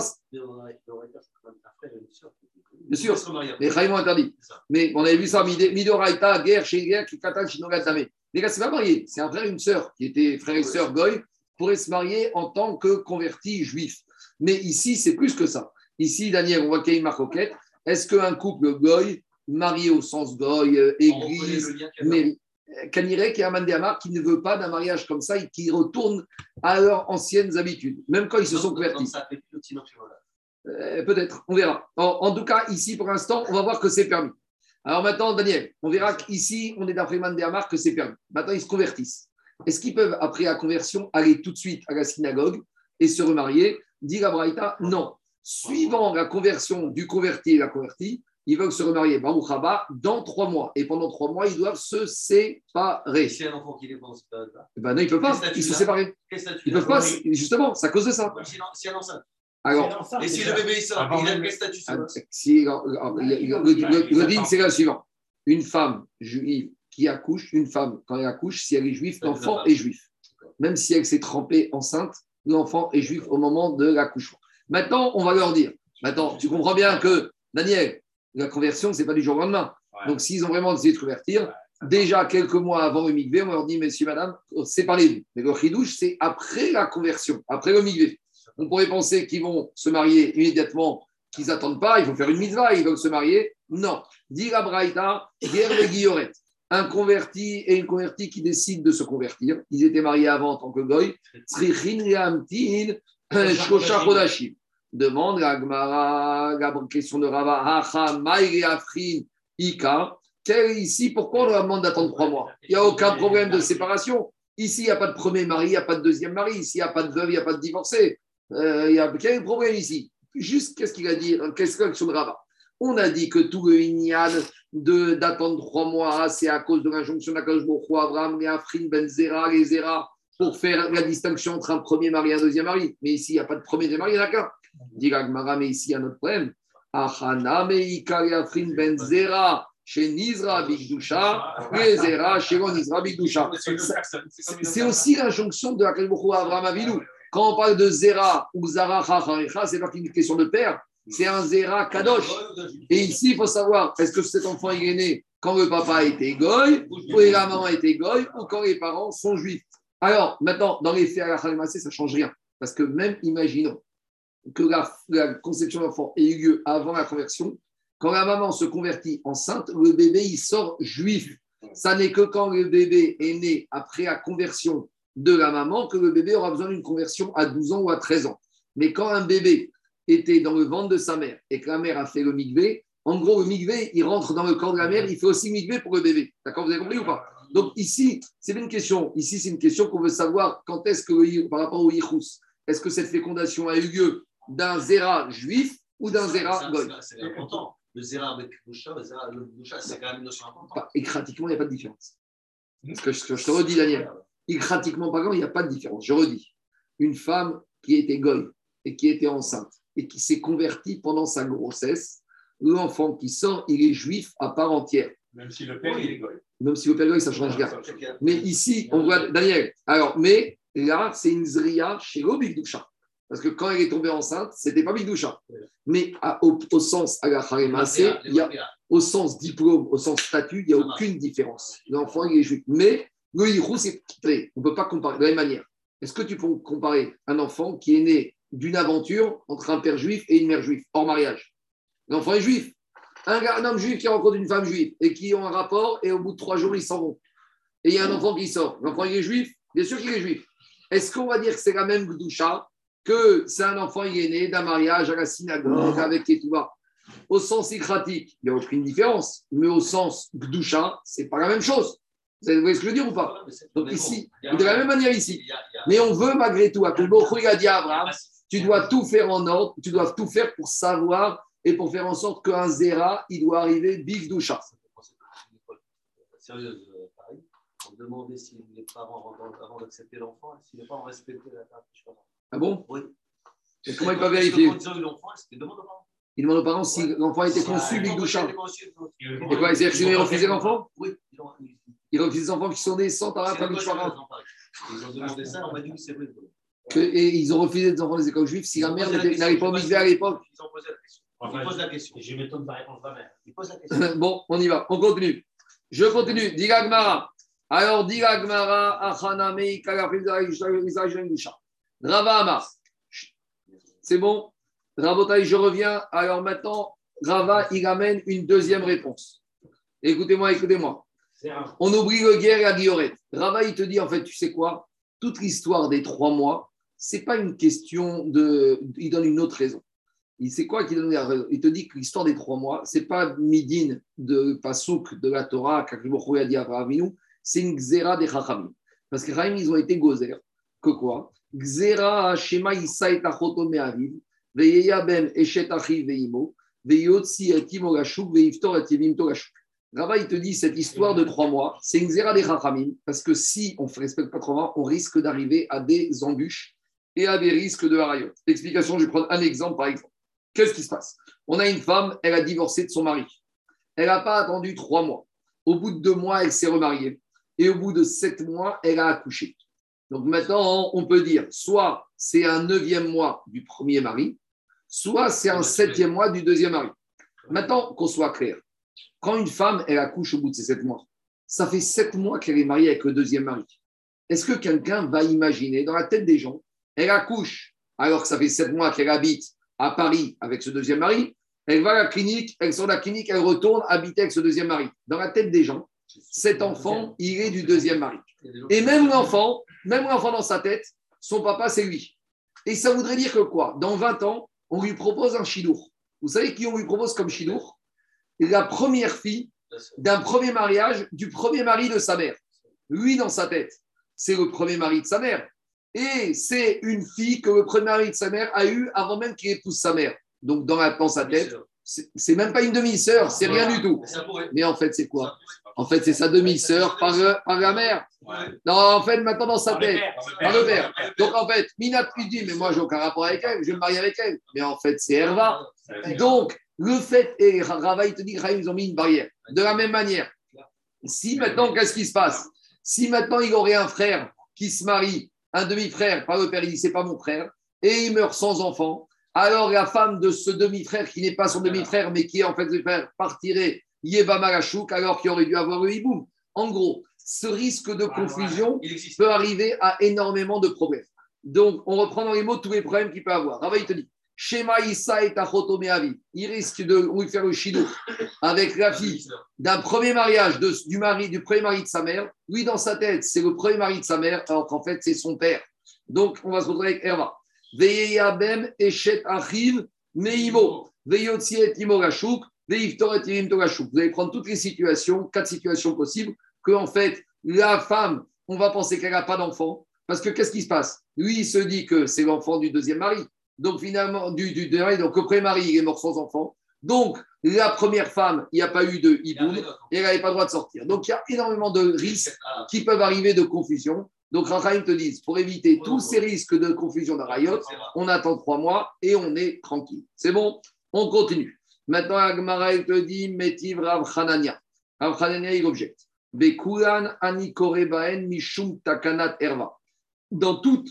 Bien sûr, les Chaïm interdit. Mais on avait vu ça, Midoraita, guerre chez guerre, qui katan shinogatame. Les gars, c'est pas marié, c'est un frère et une sœur qui étaient frère et sœur goy, pourraient se marier en tant que convertis juifs. Mais ici, c'est plus que ça. Ici, Daniel, on voit qu'il y a une marcoquette. Est-ce qu'un couple goy marié au sens goy, euh, église, mais Kanirek et Aman Amar qui ne veut pas d'un mariage comme ça et qui retournent à leurs anciennes habitudes, même quand ils se sont convertis. Euh, Peut-être, on verra. En, en tout cas, ici, pour l'instant, on va voir que c'est permis. Alors maintenant, Daniel, on verra qu'ici, on est d'après Mandéamar que c'est permis. Maintenant, ils se convertissent. Est-ce qu'ils peuvent, après la conversion, aller tout de suite à la synagogue et se remarier? Dit la Braïta, non. Suivant la conversion du converti et la convertie, ils veulent se remarier Baruch dans trois mois. Et pendant trois mois, ils doivent se séparer. Si un enfant qui cette période-là, Ben non, ils ne peuvent pas. Ils se statut Ils ne peuvent pas. Justement, c'est à cause de ça. Enceinte. Alors, Et si le bébé il sort, il a quel statut si- le, le- le- le c'est la suivante. Une femme juive qui accouche, une femme, quand elle accouche, si elle est juive, l'enfant c'est est juif. Même si elle s'est trempée enceinte, l'enfant est juif au moment de l'accouchement. Maintenant, on va leur dire. Maintenant, tu comprends bien que, Daniel, la conversion, ce n'est pas du jour au lendemain. Ouais. Donc, s'ils ont vraiment décidé de se convertir, déjà quelques mois avant le migvé, on leur dit, messieurs, madame, séparez-vous. Mais le chidouche, c'est après la conversion, après le migvé. On pourrait penser qu'ils vont se marier immédiatement, qu'ils n'attendent pas, il faut faire une mitzvah, ils veulent se marier. Non. Dit la Braïta, guerre. Un converti et une convertie qui décident de se convertir. Ils étaient mariés avant en tant que goy. Demande la Gemara, la question de Rava, Ika. Ici, pourquoi on leur demande d'attendre trois mois? Il n'y a aucun problème de séparation. Ici, il n'y a pas de premier mari, il n'y a pas de deuxième mari. Ici, il n'y a pas de veuve, il n'y a pas de divorcé. Euh, il y a quel problème ici Juste, qu'est-ce qu'il a dit Qu'est-ce que de Rava On a dit que tout le Inyan d'attendre trois mois, c'est à cause de l'injonction d'Akadosh Baruch Hu, Abraham, les Afrin, Ben Zera, les Zera, pour faire la distinction entre un premier mari et un deuxième mari. Mais ici, il n'y a pas de premier mari, il n'y en a qu'un. Dit la Gemara, mais ici, il y a notre problème. Achana meika les Afrin, Ben Zera, chez Nizra, Bigdusha, les Zera, chez Nizra, Bigdusha. C'est aussi l'injonction de Hu à Abraham Avinu. Quand on parle de Zera ou Zara Chacharecha, c'est pas qu'une question de père, c'est un Zera Kadosh. Et ici, il faut savoir, est-ce que cet enfant est né quand le papa était goy, ou la maman était goy, ou quand les parents sont juifs? Alors, maintenant, dans les faits à la ça ne change rien. Parce que même, imaginons que la, la conception de l'enfant ait eu lieu avant la conversion, quand la maman se convertit enceinte, le bébé, il sort juif. Ça n'est que quand le bébé est né après la conversion de la maman que le bébé aura besoin d'une conversion à 12 ans ou à 13 ans. Mais quand un bébé était dans le ventre de sa mère et que la mère a fait le migvé, en gros, le migvé, il rentre dans le corps de la mère, il fait aussi migvé pour le bébé. D'accord Vous avez compris ou pas? Donc ici, c'est une question. Ici, c'est une question qu'on veut savoir quand est-ce que, le- par rapport au yichus, est-ce que cette fécondation a eu lieu d'un zéra juif ou d'un zéra goy? c'est- important. Le zéra avec Boucha, le zéra avec Boucha, c'est quand même une notion importante. Pas- Écratiquement, il n'y a pas de différence. Parce que je, je te redis, Daniel, écratiquement parlant, il n'y a pas de différence. Je redis, une femme qui était goy et qui était enceinte et qui s'est convertie pendant sa grossesse, l'enfant qui sort, il est juif à part entière. Même si le père, il est goy. Même si le père goy, ça change rien. Mais ici, on voit, Daniel, alors, mais là, c'est une zria chez Bigdoucha. Parce que quand elle est tombée enceinte, c'était pas Bigdoucha. Mais à- au, au sens à la Harémassé, il y a au sens diplôme, au sens statut, il n'y a aucune différence. L'enfant, il est juif. Mais le hirou, c'est. On ne peut pas comparer de la même manière. Est-ce que tu peux comparer un enfant qui est né d'une aventure entre un père juif et une mère juive, hors mariage? L'enfant est juif. Un, gars- un homme juif qui rencontre une femme juive et qui ont un rapport et au bout de trois jours, ils s'en vont. Et il y a un enfant qui sort. L'enfant, il est juif? Bien sûr qu'il est juif. Est-ce qu'on va dire que c'est la même Gdoucha que c'est un enfant, il est né d'un mariage à la synagogue avec Ketouba au sens écratique, il n'y a aucune différence. Mais au sens Gdoucha, c'est pas la même chose. Vous voyez ce que je veux dire ou pas Donc ici, de la même manière ici. Mais on veut malgré tout, il a dit à Abraham, tu dois tout faire en ordre, tu dois tout faire pour savoir et pour faire en sorte qu'un Zera, il doit arriver Big Doucha. Sérieuse, pareil. On demandait si les parents, avant, d'accepter l'enfant, si les parents respectaient la pas. Ah bon? Oui. Et comment il peut Parce que vérifier ils ont eu l'enfant, c'était demande aux parents. Il demande aux parents si l'enfant a été conçu Big Doucha. Et quoi, qu'ils ont refusé l'enfant? Oui, ils ont ils- Ils refusent les enfants qui sont nés sans pas la Shara. ils ont demandé ça, on m'a dit oui, c'est vrai. Que- Et ils ont refusé des enfants des écoles juives si la mère la n'avait pas misé à l'époque. Ils ont posé la question. Ils posent la question. Et je m'étonne de la réponse de ma mère. Ils posent la question. bon, on y va, on continue. Je continue. Diga Gmara. Alors, Diga Gmara, Achana Mei, Kalafim, Israël, Doucha. Rava Amar. C'est bon? Rabotaï, je reviens. Alors maintenant, Rava, il amène une deuxième réponse. Écoutez-moi, écoutez-moi. On oublie le guerre et la guillorette. Rava, il te dit, en fait, tu sais quoi? Toute l'histoire des trois mois, c'est pas une question de. Il donne une autre raison. Il sait quoi qu'il donne la raison? Il te dit que l'histoire des trois mois, c'est pas Midin de Pasouk de la Torah, qu'Akribochou a dit c'est une Xéra des Chachamim. Parce que Chachamim, ils ont été gozer. Que quoi? Xéra Shema Issa et Achoto Me'aviv, Veyeya Ben Eshet Achi Veimo, Veyotsi et Timo Gashuk, Veiftor et Yevim Togashuk. Rava, il te dit cette histoire de trois mois, c'est une Xéra des Chachamim, parce que si on ne respecte pas trois mois, on risque d'arriver à des embûches et à des risques de harayot. Explication, je vais prendre un exemple par exemple. Qu'est-ce qui se passe? On a une femme, elle a divorcé de son mari. Elle n'a pas attendu trois mois. Au bout de deux mois, elle s'est remariée. Et au bout de sept mois, elle a accouché. Donc maintenant, on peut dire soit c'est un neuvième mois du premier mari, soit c'est un septième mois du deuxième mari. Maintenant, qu'on soit clair, quand une femme, elle accouche au bout de ces sept mois, ça fait sept mois qu'elle est mariée avec le deuxième mari. Est-ce que quelqu'un va imaginer dans la tête des gens, elle accouche alors que ça fait sept mois qu'elle habite à Paris avec ce deuxième mari, elle va à la clinique, elle sort de la clinique, elle retourne habiter avec ce deuxième mari. Dans la tête des gens, cet enfant, il est du deuxième mari. Et même l'enfant, même l'enfant dans sa tête, son papa, c'est lui. Et ça voudrait dire que quoi? Dans 20 ans, on lui propose un chidour. Vous savez qui on lui propose comme chidour La première fille d'un premier mariage du premier mari de sa mère. Lui, dans sa tête, c'est le premier mari de sa mère. Et c'est une fille que le premier mari de sa mère a eue avant même qu'il épouse sa mère. Donc, dans, la, dans sa tête, c'est même pas une demi-sœur, c'est rien du tout. Mais en fait, c'est quoi En fait, c'est sa demi-sœur par, la mère. Non, en fait, maintenant, dans sa tête, par le père. Donc, en fait, Mina lui dit, mais moi, j'ai aucun rapport avec elle, je vais me marier avec elle. Mais en fait, c'est Herva. Donc, le fait, et Rava, il te dit, ils ont mis une barrière. De la même manière, si maintenant, qu'est-ce qui se passe Si maintenant, il aurait un frère qui se marie, un demi-frère, par le père, il dit, c'est pas mon frère, et il meurt sans enfant, alors la femme de ce demi-frère, qui n'est pas son demi-frère, mais qui est en fait le frère, partirait Yeva Malachouk, alors qu'il aurait dû avoir le hiboum. En gros, ce risque de confusion Il existe. peut arriver à énormément de problèmes. Donc, on reprend dans les mots tous les problèmes qu'il peut avoir. Rava, il te dit Shema Issa et. Il risque de lui faire le chido avec la fille d'un premier mariage de- du mari, du premier mari de sa mère. Lui, dans sa tête, c'est le premier mari de sa mère, alors qu'en fait, c'est son père. Donc, on va se retrouver avec Herva. Veyeyabem Eshet Achiv Meimo. Veyotzi et Imogashuk. Veiftor et Irim Togashuk. Vous allez prendre toutes les situations, quatre situations possibles, que en fait, la femme, on va penser qu'elle n'a pas d'enfant. Parce que qu'est-ce qui se passe? Lui, il se dit que c'est l'enfant du deuxième mari. Donc, finalement, du, du, donc, le premier mari, il est mort sans enfant. Donc, la première femme, il n'y a pas eu de hiboum et elle n'avait pas le droit de sortir. Donc, il y a énormément de risques qui peuvent arriver de confusion. Donc, Rahim te dit, pour éviter tous ces risques de confusion d'Arayot, on attend trois mois et on est tranquille. C'est bon? On continue. Maintenant, Agmara, te dit, Metiv Rav Hanania. Rav Hanania, il objecte. Bekulan Anikorebaen Mishum Takanat Erva. Dans toutes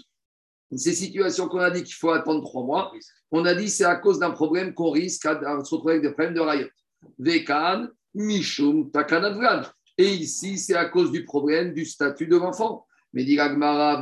ces situations qu'on a dit qu'il faut attendre trois mois, on a dit c'est à cause d'un problème qu'on risque à se retrouver avec des problèmes de Rayot. Vekan Mishum Takanat Vlad. Et ici, c'est à cause du problème du statut de l'enfant. Mais Takanat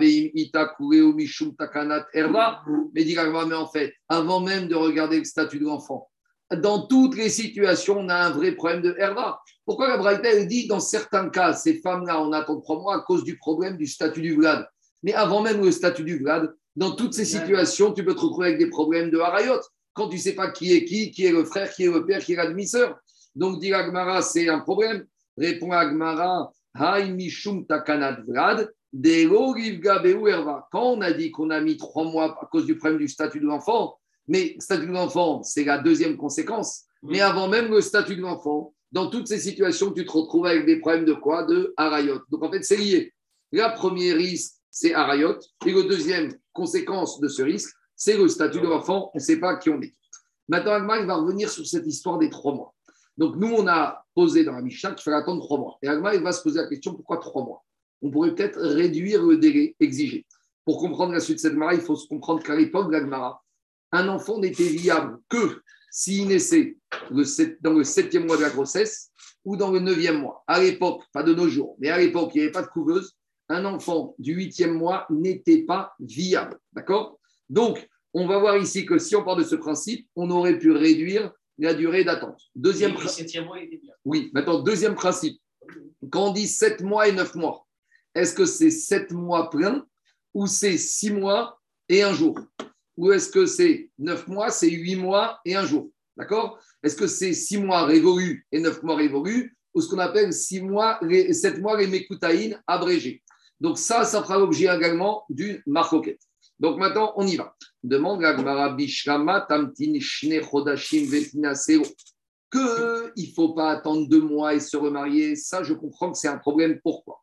mais en fait, avant même de regarder le statut de l'enfant, dans toutes les situations, on a un vrai problème de Herva. Pourquoi la Braïta, elle dit dans certains cas, ces femmes-là, on attend trois mois à cause du problème du statut du Vlad? Mais avant même le statut du Vlad, dans toutes ces situations, tu peux te retrouver avec des problèmes de Harayot. Quand tu ne sais pas qui est qui, qui est le frère, qui est le père, qui est la demi-sœur. Donc, dit Agmara, c'est un problème. Répond Agmara, Takanat Vlad. Quand on a dit qu'on a mis trois mois à cause du problème du statut de l'enfant, mais statut de l'enfant, c'est la deuxième conséquence. Mais avant même le statut de l'enfant, dans toutes ces situations, tu te retrouves avec des problèmes de quoi? De Harayot. Donc en fait, c'est lié. La première risque, c'est Harayot. Et le deuxième conséquence de ce risque, c'est le statut de l'enfant. On ne sait pas qui on est. Maintenant, Agmar va revenir sur cette histoire des trois mois. Donc nous, on a posé dans la Mishnah qu'il fallait attendre trois mois. Et Agmar va se poser la question pourquoi trois mois? On pourrait peut-être réduire le délai exigé. Pour comprendre la suite de cette Gemara, il faut se comprendre qu'à l'époque de la Gemara, un enfant n'était viable que s'il naissait dans le septième mois de la grossesse ou dans le neuvième mois. À l'époque, pas de nos jours, mais à l'époque, il n'y avait pas de couveuse. Un enfant du huitième mois n'était pas viable. D'accord? Donc, on va voir ici que si on part de ce principe, on aurait pu réduire la durée d'attente. Deuxième principe. Oui, maintenant, deuxième principe. Quand on dit 7 mois et 9 mois, est-ce que c'est 7 mois pleins ou c'est 6 mois et un jour? Ou est-ce que c'est 9 mois, c'est 8 mois et un jour? D'accord? Est-ce que c'est 6 mois révolus et 9 mois révolus ou ce qu'on appelle 6 mois, 7 mois les abrégés? Donc ça, ça fera l'objet également d'une marcoquette. Donc maintenant, on y va. Demande la Gemara Bishrama Tamtin Shne Chodashim qu'il ne faut pas attendre deux mois et se remarier, ça, je comprends que c'est un problème. Pourquoi?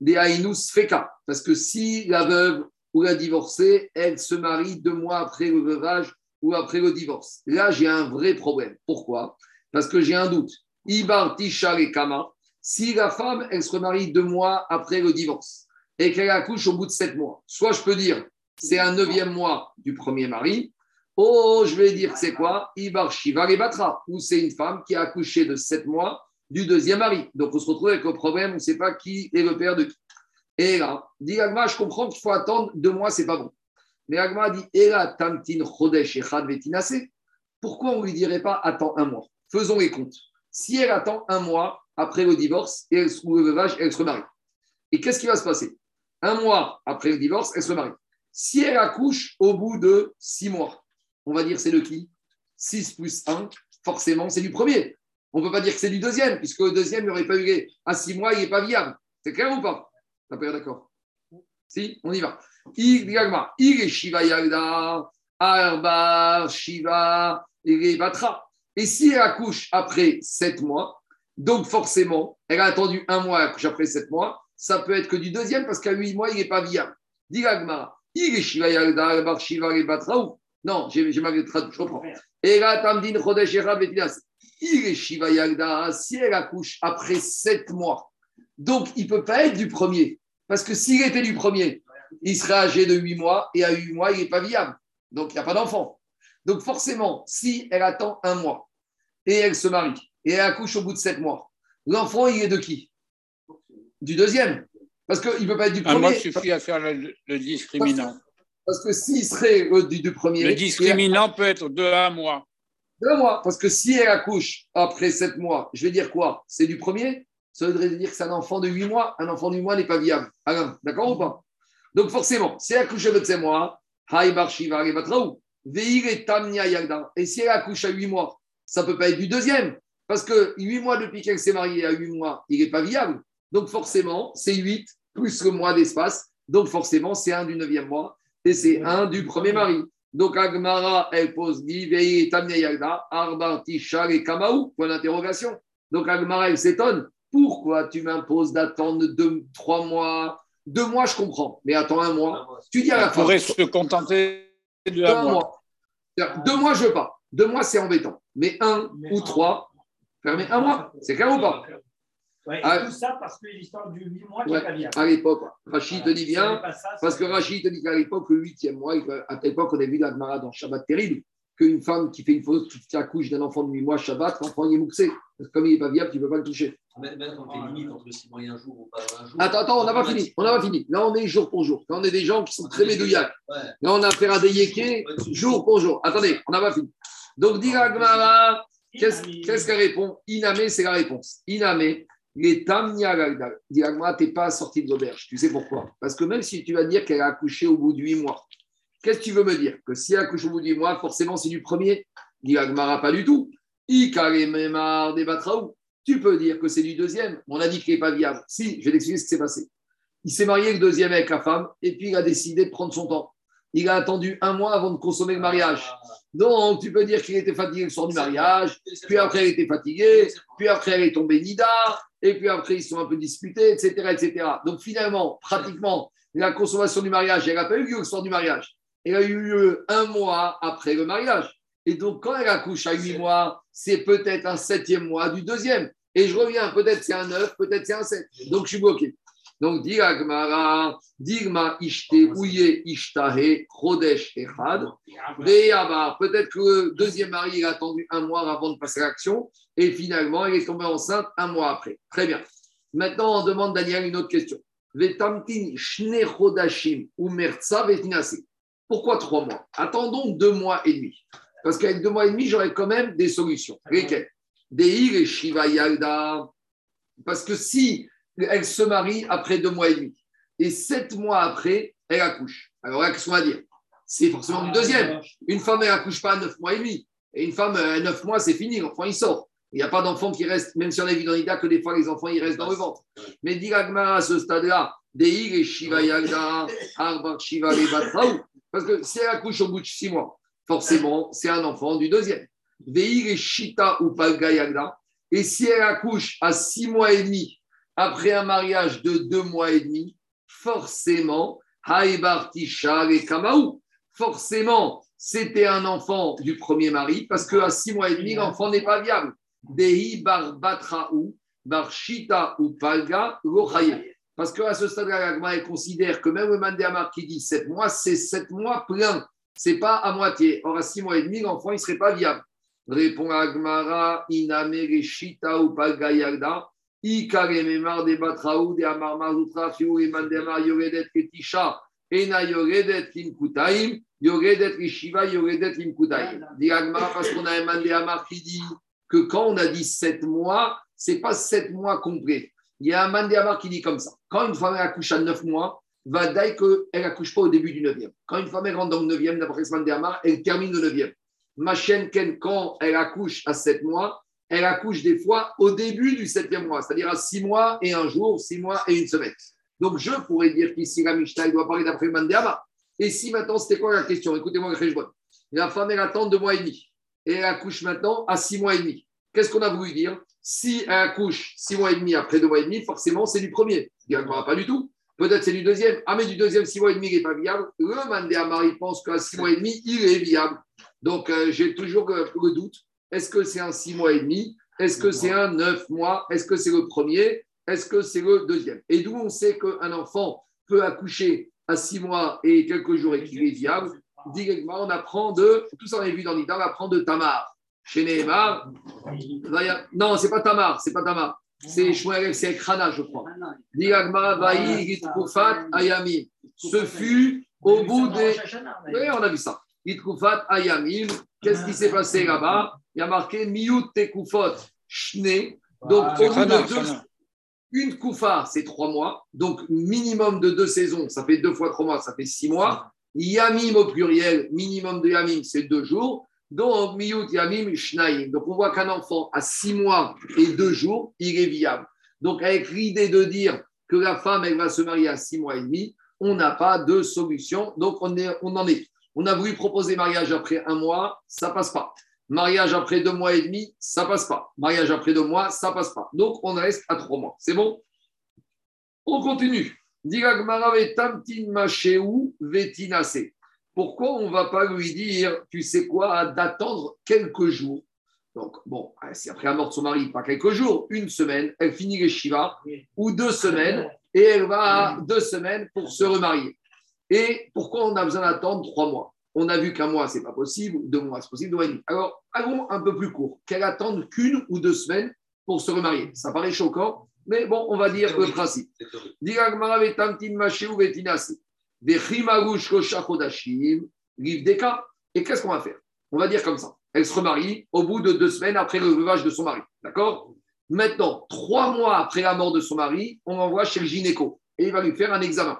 Des Haïnous Feka. Parce que si la veuve ou la divorcée, elle se marie deux mois après le veuvage ou après le divorce. Là, j'ai un vrai problème. Pourquoi? Parce que j'ai un doute. Ibar Tishar et Kama. Si la femme, elle se remarie deux mois après le divorce et qu'elle accouche au bout de sept mois, soit je peux dire c'est un neuvième mois du premier mari, Oh, je vais dire c'est quoi? Ibar Shiva Batra, ou c'est une femme qui a accouché de 7 mois du deuxième mari. Donc on se retrouve avec le problème, on ne sait pas qui est le père de qui. Et là, dit Agma, je comprends qu'il faut attendre deux mois, c'est pas bon. Mais Agma dit Ela Tamtin Chodesh Echad Vetinase. Pourquoi on ne lui dirait pas attends un mois? Faisons les comptes. Si elle attend un mois après le divorce et elle se remarie. Et qu'est-ce qui va se passer? Un mois après le divorce, elle se marie. Si elle accouche au bout de six mois, on va dire c'est de qui? 6 plus 1, forcément, c'est du premier. On ne peut pas dire que c'est du deuxième, puisque le deuxième, il n'y aurait pas eu à 6 mois, il n'est pas viable. C'est clair ou pas? T'as pas d'accord Si, on y va. Il est Shiva Yagda, Arba, Shiva, il est Batra. Et si elle accouche après 7 mois, donc forcément, elle a attendu un mois, après 7 mois, ça peut être que du deuxième, parce qu'à 8 mois, il n'est pas viable. Il est Shiva Yagda, Arba, Shiva, il est Batra, ou non, j'ai mal traduit, je comprends. Et là, Tamdin, Chodesh, Erab, Il est Shiva Yagda, si elle accouche après 7 mois, donc il ne peut pas être du premier. Parce que s'il était du premier, il serait âgé de 8 mois, et à 8 mois, il n'est pas viable. Donc il n'y a pas d'enfant. Donc forcément, si elle attend un mois, et elle se marie, et elle accouche au bout de 7 mois, l'enfant, il est de qui? Du deuxième. Parce qu'il ne peut pas être du premier. Un mois suffit à faire le, le discriminant. Parce que s'il serait du, du, premier. Le discriminant peut être de un mois. De un mois. Parce que si elle accouche après sept mois, je vais dire quoi? C'est du premier? Ça voudrait dire que c'est un enfant de huit mois. Un enfant de huit mois n'est pas viable. Alain, d'accord ou pas? Donc forcément, si elle accouche de sept mois, et si elle accouche à huit mois, ça ne peut pas être du deuxième. Parce que huit mois depuis qu'elle s'est mariée à huit mois, il n'est pas viable. Donc forcément, c'est huit plus le mois d'espace. Donc forcément, c'est un du neuvième mois et c'est un du premier mari. Donc Agmara, elle pose Divei Tamia Yagda, Arba Tishar et Kamaou, point d'interrogation. Donc Agmara, elle s'étonne. Pourquoi tu m'imposes d'attendre deux, trois mois? Deux mois, je comprends, mais attends un mois. Tu dis à la fin. pourrait se contenter de un un mois. mois. Deux mois, je veux pas. Deux mois, c'est embêtant. Mais un ou trois, fermez un mois. C'est clair ou pas? Ouais, et Ah. tout ça parce que l'histoire du 8 mois qui Ouais. n'est pas viable. À l'époque, Rachid te dit bien, ça, Parce que Rachid te dit qu'à l'époque, le huitième mois, à telle époque, on a vu la Gemara dans Shabbat terrible, qu'une femme qui fait une fausse, qui accouche d'un enfant de 8 mois, Shabbat, l'enfant il est mouxé. Parce que comme il n'est pas viable, tu ne peux pas le toucher. Même quand tu es limite entre 6 mois et un jour ou pas un jour. Attends, attends, on n'a pas fini. On n'a pas fini. Là, on est jour pour jour. Là, on est des gens qui sont très médouillacs. Ouais. Là, on a affaire à des yékés jour pour jour. Attendez, on n'a pas fini. Donc, dit la Gemara, qu'est-ce qu'est-ce qu'elle répond Inamé, c'est la réponse. Inamé, les Tamnia Gemara, tu n'es pas sorti de l'auberge. Tu sais pourquoi? Parce que même si tu vas dire qu'elle a accouché au bout de 8 mois, qu'est-ce que tu veux me dire? Que si elle accouche au bout de 8 mois, forcément, c'est du premier? Gemara, pas du tout. Des. Tu peux dire que c'est du deuxième. On a dit qu'il n'est pas viable. Si, je vais t'expliquer ce qui s'est passé. Il s'est marié le deuxième avec la femme et puis il a décidé de prendre son temps. Il a attendu un mois avant de consommer le mariage. Donc, tu peux dire qu'il était fatigué le soir du mariage, puis après, il était fatigué, puis après, elle est tombée Nida, et puis après, ils sont un peu disputés, etc. etc. Donc, finalement, pratiquement, la consommation du mariage, elle n'a pas eu lieu le soir du mariage. Elle a eu lieu un mois après le mariage. Et donc, quand elle accouche à huit mois, c'est peut-être un septième mois du deuxième. Et je reviens, peut-être c'est un neuf, peut-être c'est un sept. Donc, je suis bloqué. Donc, dit Agmara, Digma Ishte, Ouye Ishtahe, Chodesh Echad. Peut-être que le deuxième mari il a attendu un mois avant de passer à l'action et finalement elle est tombée enceinte un mois après. Très bien. Maintenant, on demande Daniel une autre question. Pourquoi trois mois? Attendons deux mois et demi. Parce qu'avec deux mois et demi, j'aurais quand même des solutions. Lesquelles? Et Shiva Yalda. Parce que si elle se marie après deux mois et demi, et sept mois après, elle accouche. Alors là, qu'est-ce qu'on va dire? C'est forcément du deuxième. Une femme, elle accouche pas à neuf mois et demi. Et une femme, à neuf mois, c'est fini, l'enfant, il sort. Il n'y a pas d'enfant qui reste, même si on a vu dans l'Ida que des fois, les enfants, ils restent dans le ventre. Mais dit à ce stade-là, Shiva. Parce que si elle accouche au bout de six mois, forcément, c'est un enfant du deuxième. Et si elle accouche à six mois et demi, après un mariage de deux mois et demi, forcément, et Kamaou, forcément, c'était un enfant du premier mari, parce qu'à six mois et demi, l'enfant n'est pas viable. Dehi bar batraou, bar shita ou palga. Parce qu'à ce stade-là, elle considère que même le Mandéamar qui dit sept mois, c'est sept mois plein. C'est pas à moitié. Or, à six mois et demi, l'enfant, il ne serait pas viable. Répond Agmara, iname shita ou palga yagda. Ikare memar de batraou, de amar mazutra, fiou et mandéamar yoredet ketisha, ena yoredet kinkutaim, yoredet rishiva, yoredet kinkutaim. Dit Agmara, parce qu'on a un Mandéamar qui dit que quand on a dit sept mois, c'est pas sept mois complets. Il y a un Mandéamar qui dit comme ça. Quand une femme accouche à neuf mois, va dire qu'elle accouche pas au début du neuvième. Quand une femme rentre dans le neuvième, d'après ce Mandéamar, elle termine le neuvième. Ma chaîne Ken, quand elle accouche à sept mois, elle accouche des fois au début du septième mois, c'est-à-dire à six mois et un jour, six mois et une semaine. Donc je pourrais dire qu'ici la Mishnah doit parler d'après le Mandéamar. Et si maintenant, c'était quoi la question? Écoutez-moi, la femme, elle attend deux mois et demi et elle accouche maintenant à six mois et demi. Qu'est-ce qu'on a voulu dire? Si elle accouche six mois et demi après deux mois et demi, forcément, c'est du premier. Il n'y pas du tout. Peut-être c'est du deuxième. Ah, mais du deuxième, six mois et demi, il n'est pas viable. Le Mandéamar, il pense qu'à six mois et demi, il est viable. Donc, euh, j'ai toujours le, le doute. Est-ce que c'est un six mois et demi? Est-ce que c'est un neuf mois? Est-ce que c'est le premier? Est-ce que c'est le deuxième? Et d'où on sait qu'un enfant peut accoucher à six mois et quelques jours et qu'il est viable? Directement, on apprend de, tout ça on a vu dans l'Ida, on apprend de Tamar. Chez Nehemar, non, c'est pas Tamar, c'est pas Tamar. C'est Shmuel, c'est Krana, je crois. Vaï, Ayamim. Ce fut au bout des. Oui, on a vu ça. Ayamim. Qu'est-ce qui s'est passé là-bas? Il y a marqué Miyut Tekufot, Shne. Donc, au bout de deux. Une koufa, c'est trois mois. Donc, minimum de deux saisons, ça fait deux fois trois mois, ça fait six mois. Yamim au pluriel, minimum de Yamim, c'est deux jours. Donc, Miyut Yamim Shnaim. Donc, on voit qu'un enfant à six mois et deux jours, il est viable. Donc, avec l'idée de dire que la femme, elle va se marier à six mois et demi, on n'a pas de solution. Donc, on, est, on en est. On a voulu proposer mariage après un mois, ça passe pas. Mariage après deux mois et demi, ça passe pas. Mariage après deux mois, ça passe pas. Donc, on reste à trois mois. C'est bon? On continue. Pourquoi on ne va pas lui dire, tu sais quoi, d'attendre quelques jours? Donc, bon, si après la mort de son mari, pas quelques jours, une semaine, elle finit les Shiva, ou deux semaines, et elle va deux semaines pour se remarier. Et pourquoi on a besoin d'attendre trois mois? On a vu qu'un mois, c'est pas possible, deux mois, c'est possible, deux mois. Alors, allons un peu plus court. Qu'elle attende qu'une ou deux semaines pour se remarier. Ça paraît choquant, mais bon, on va dire le principe. Et qu'est-ce qu'on va faire? On va dire comme ça. Elle se remarie au bout de deux semaines après le veuvage de son mari. D'accord? Maintenant, trois mois après la mort de son mari, on l'envoie chez le gynéco et il va lui faire un examen.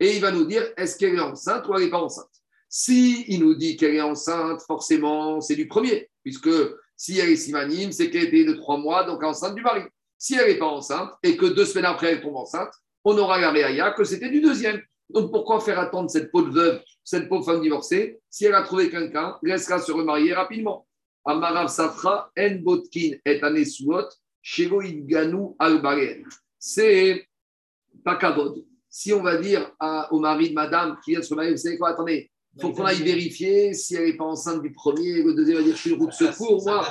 Et il va nous dire est-ce qu'elle est enceinte ou elle n'est pas enceinte? Si il nous dit qu'elle est enceinte, forcément, c'est du premier, puisque si elle est simanime, c'est qu'elle était de trois mois, donc enceinte du mari. Si elle n'est pas enceinte et que deux semaines après elle tombe enceinte, on aura la réaïa que c'était du deuxième. Donc pourquoi faire attendre cette pauvre veuve, cette pauvre femme divorcée, si elle a trouvé quelqu'un, laissera se remarier rapidement. Amarav Safra, En Botkin Anesuot, C'est pas. Si on va dire au mari de madame qui vient de se marier, vous savez quoi, attendez, faut qu'on aille vérifier si elle n'est pas enceinte du premier, le deuxième va dire je suis une route de secours, moi,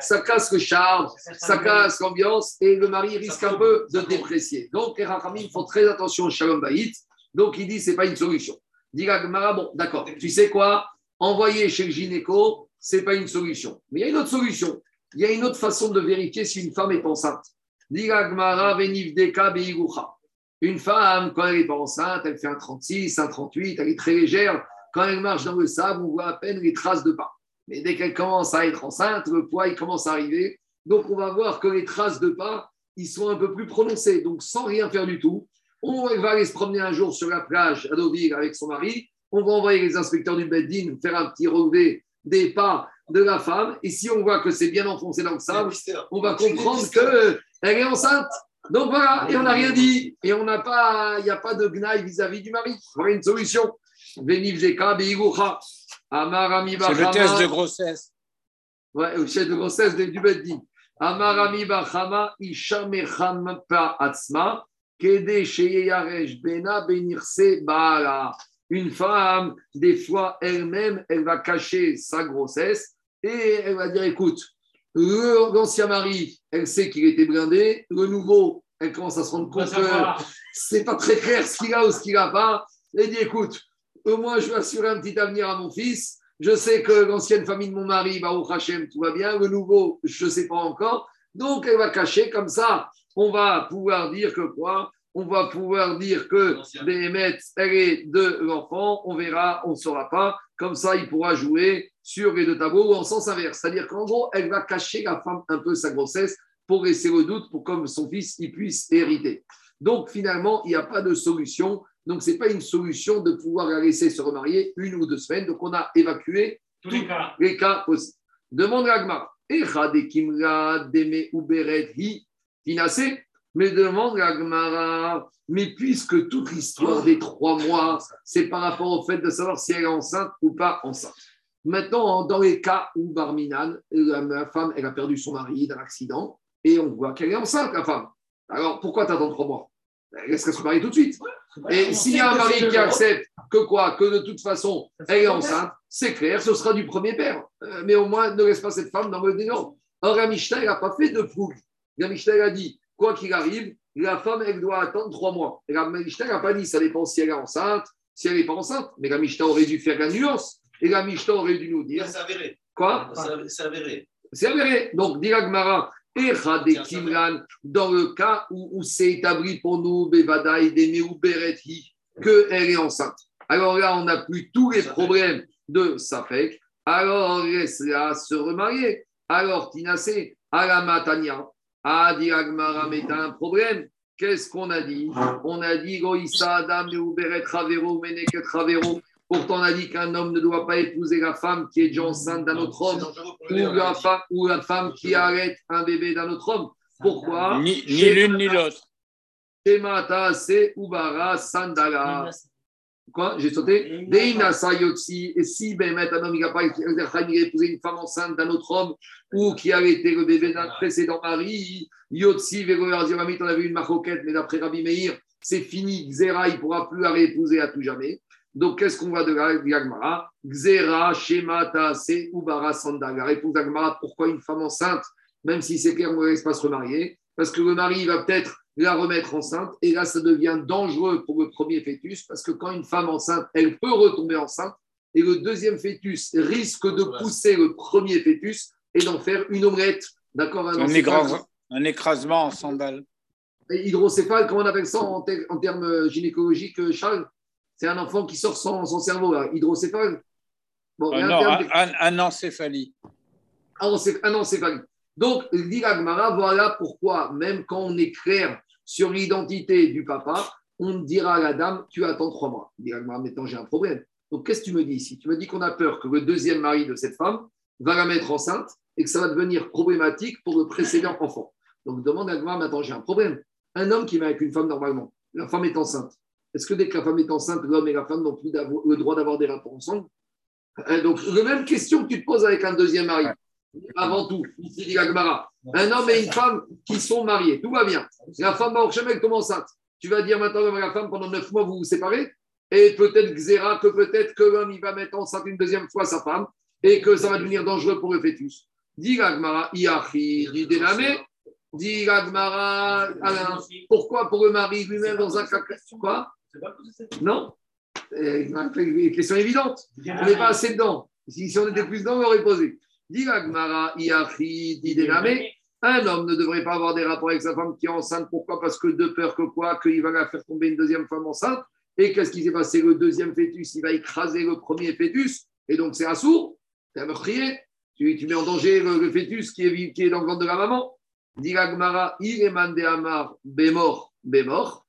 ça casse le charme, ça casse l'ambiance et le mari risque un peu de déprécier. Donc, les Rachamim font très attention au Shalom Baït. Donc, il dit c'est pas une solution. Dit la Gemara, bon, d'accord, tu sais quoi? Envoyer chez le gynéco, c'est pas une solution. Mais il y a une autre solution. Il y a une autre façon de vérifier si une femme est enceinte. Dit la Gemara, venivdeka beigucha. Une femme, quand elle n'est pas enceinte, elle fait un 36, un 38, elle est très légère. Quand elle marche dans le sable, on voit à peine les traces de pas. Mais dès qu'elle commence à être enceinte, le poids, il commence à arriver. Donc, on va voir que les traces de pas, ils sont un peu plus prononcées. Donc, sans rien faire du tout, on va aller se promener un jour sur la plage à Deauville avec son mari. On va envoyer les inspecteurs du Beddin faire un petit relevé des pas de la femme. Et si on voit que c'est bien enfoncé dans le sable, on va comprendre qu'elle est enceinte. Donc voilà, et on n'a rien dit. Et on n'a pas, il n'y a pas de gnaille vis-à-vis du mari. Voilà une solution. C'est le test de grossesse. Ouais, le chef de grossesse de- du Beddin. Amarami Bachama, Isha Atzma, Kede Sheyeyaresh Bena Benirse Baala. Une femme, des fois, elle-même, elle va cacher sa grossesse et elle va dire écoute, l'ancien mari, elle sait qu'il était blindé, le nouveau, elle commence à se rendre compte que c'est pas très clair ce qu'il a ou ce qu'il n'a pas. Elle dit écoute, au moins je vais assurer un petit avenir à mon fils. Je sais que l'ancienne famille de mon mari, au Hachem, tout va bien. Le nouveau, je ne sais pas encore. Donc elle va cacher comme ça. On va pouvoir dire que quoi? On va pouvoir dire que. Béhémet, elle est de l'enfant. On verra, on ne saura pas. Comme ça, il pourra jouer sur les deux tableaux ou en sens inverse. C'est-à-dire qu'en gros, elle va cacher la femme un peu sa grossesse pour laisser le doute pour comme son fils il puisse hériter. Donc finalement, il n'y a pas de solution. Donc ce n'est pas une solution de pouvoir la laisser se remarier une ou deux semaines. Donc on a évacué Tous les cas. les cas aussi. Demande l'agma. Mais demande l'agmara. Mais puisque toute l'histoire des trois mois, c'est par rapport au fait de savoir si elle est enceinte ou pas enceinte. Maintenant, dans les cas où Barminan, la femme, elle a perdu son mari d'un accident et on voit qu'elle est enceinte, la femme. Alors pourquoi t'attends trois mois? Elle laisse se marier tout de suite. Et s'il y a un mari qui accepte que quoi? Que de toute façon, elle est enceinte, c'est clair, ce sera du premier père. Euh, mais au moins, ne laisse pas cette femme dans le dénom. Or, la Mishnah, elle n'a pas fait de fougue. La Mishnah, elle a dit, quoi qu'il arrive, la femme, elle doit attendre trois mois. Et la Mishnah n'a pas dit, ça dépend si elle est enceinte, si elle n'est pas enceinte. Mais la Mishnah aurait dû faire la nuance. Et la Mishnah aurait dû nous dire, C'est avéré. quoi? C'est avéré. c'est avéré. Donc, dit Kimran, dans le cas où, où c'est établi pour nous, Bevadaï, Deme ou qu'elle est enceinte. Alors là, on n'a plus tous les problèmes de Safek. Alors, laisse-la se remarier. Alors, Tinasé, Alamatania, a dit Agmara, mais t'as un problème. Qu'est-ce qu'on a dit? On a dit Goïsa Adam ou Beret Ravero, Meneket Ravero. Pourtant, on a dit qu'un homme ne doit pas épouser la femme qui est déjà enceinte d'un autre homme ou la, femme, ou la femme qui arrête un bébé d'un autre homme. Pourquoi? Ni, ni l'une ni l'autre. Shemata se ubara sandala. Quoi? J'ai sauté Deina sayotsi. Et si Bémet, un homme, il n'a pas épousé une femme enceinte d'un autre homme ou qui a été le bébé d'un précédent mari, Yotsi, Vegorazioramit, on a vu une maroquette, mais d'après Rabbi Meir, c'est fini. Xera, il ne pourra plus la réépouser à tout jamais. Donc, qu'est-ce qu'on va de la Gagmara Xera, Shemata, se ubara sandala. La réponse d'Agmara, pourquoi une femme enceinte, même si c'est clair, on ne laisse pas se remarier? Parce que le mari, va peut-être la remettre enceinte. Et là, ça devient dangereux pour le premier fœtus parce que quand une femme enceinte, elle peut retomber enceinte. Et le deuxième fœtus risque de pousser le premier fœtus et d'en faire une omelette. D'accord Un, écras- un écrasement en sandales. Hydrocéphale, comment on appelle ça en, ter- en termes gynécologiques, euh, Charles? C'est un enfant qui sort sans, sans cerveau, là. hydrocéphale. Bon, a Un, un non, un, un- un encéphalie. Ah, sait- ah pas lui. Donc, dit voilà pourquoi, même quand on est clair sur l'identité du papa, on dira à la dame, tu attends trois mois. Dit maintenant j'ai un problème. Donc, qu'est-ce que tu me dis ici? Tu me dis qu'on a peur que le deuxième mari de cette femme va la mettre enceinte et que ça va devenir problématique pour le précédent enfant. Donc, demande à Agmara, maintenant j'ai un problème. Un homme qui est avec une femme normalement, la femme est enceinte. Est-ce que dès que la femme est enceinte, l'homme et la femme n'ont plus le droit d'avoir des rapports ensemble? Euh, Donc, la même question que tu te poses avec un deuxième mari. Avant tout, ici dit la Gemara, un homme et une femme qui sont mariés, tout va bien. La femme va au chemin, elle tombe enceinte. Tu vas dire maintenant à la femme, pendant neuf mois, vous vous séparez Et peut-être Xéra, que peut-être que l'homme, il va mettre enceinte une deuxième fois sa femme et que ça va devenir dangereux pour le fœtus. Dis la Gemara, Iachi, dit Dename. Dis la Gemara, Alain, pourquoi pour le mari lui-même dans un cas. Quoi? Non Une question évidente. On n'est pas assez dedans. Si, si on était plus dedans, on l'aurait posé. Un homme ne devrait pas avoir des rapports avec sa femme qui est enceinte. Pourquoi? Parce que de peur que quoi? Qu'il va la faire tomber une deuxième femme enceinte. Et qu'est-ce qui s'est passé? Le deuxième fœtus, il va écraser le premier fœtus. Et donc, c'est un sourd. C'est un meurtrier. Tu, tu mets en danger le, le fœtus qui est, qui est dans le ventre de la maman. Dit la Gemara, Ireman de Amar, bémor, bémor.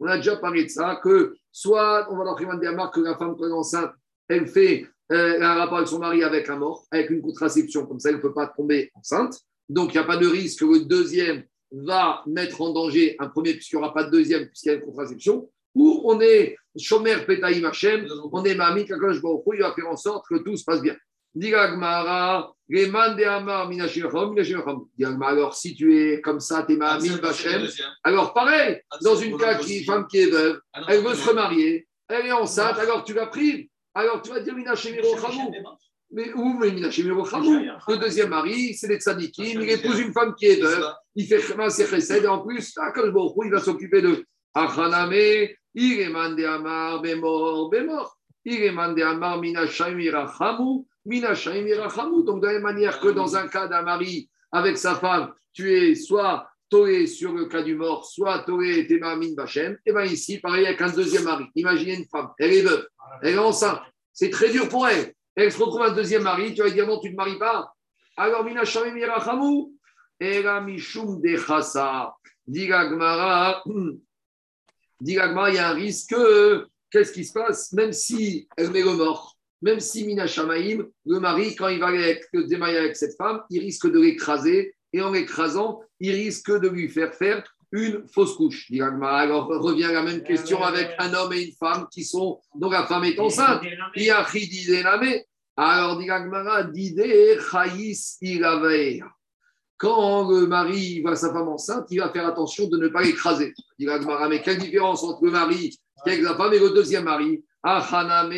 On a déjà parlé de ça, que soit on va dans Ireman de Amar, que la femme quand elle est enceinte, elle fait euh, un rapport avec son mari avec un mort, avec une contraception, comme ça elle ne peut pas tomber enceinte. Donc il n'y a pas de risque que le deuxième va mettre en danger un premier, puisqu'il n'y aura pas de deuxième, puisqu'il y a une contraception. Ou on est Shomer Petaïm Hashem, on est Mami Kakash Baruch Hu, il va faire en sorte que tout se passe bien. Amar, alors si tu es comme ça, t'es Mami Bachem, alors pareil, dans une cas qui femme qui est veuve, elle veut se remarier, elle est enceinte, alors tu la prives. Alors tu vas dire Minashim Chamou. Mais où mais Minashim Chamou Le deuxième mari, c'est des tzadikim, il épouse une femme qui est veuve, il fait Chema ses chesed, et en plus, Baruch Hu, il va s'occuper de Achaname, Ireman de Amar, Bemor, Bemor. Ireman de Amar, Minashim Irachamou, Minashim Irachamou. Donc, de la même manière que dans un cas d'un mari avec sa femme, tu es soit Toré sur le cas du mort, soit Toré Temamin Bachem, et bien ici, pareil avec un deuxième mari. Imaginez une femme, elle est veuve, elle est enceinte, c'est très dur pour elle. Elle se retrouve un deuxième mari, tu vas dire non, tu ne maries pas. Alors, Minashim Irachamou, Era Mishum de Chassa. Diga Gmara, Diga Gmara, il y a un risque. que- Qu'est-ce qui se passe? Même si elle met le mort, même si Mina Shamaïm, le mari, quand il va avec, se démarier avec cette femme, il risque de l'écraser. Et en l'écrasant, il risque de lui faire faire une fausse couche. Alors revient la même question avec un homme et une femme qui sont. Donc la femme est enceinte. Alors. Quand le mari voit sa femme enceinte, il va faire attention de ne pas l'écraser. Mais quelle différence entre le mari qui est avec la femme et le deuxième mari? Achaname,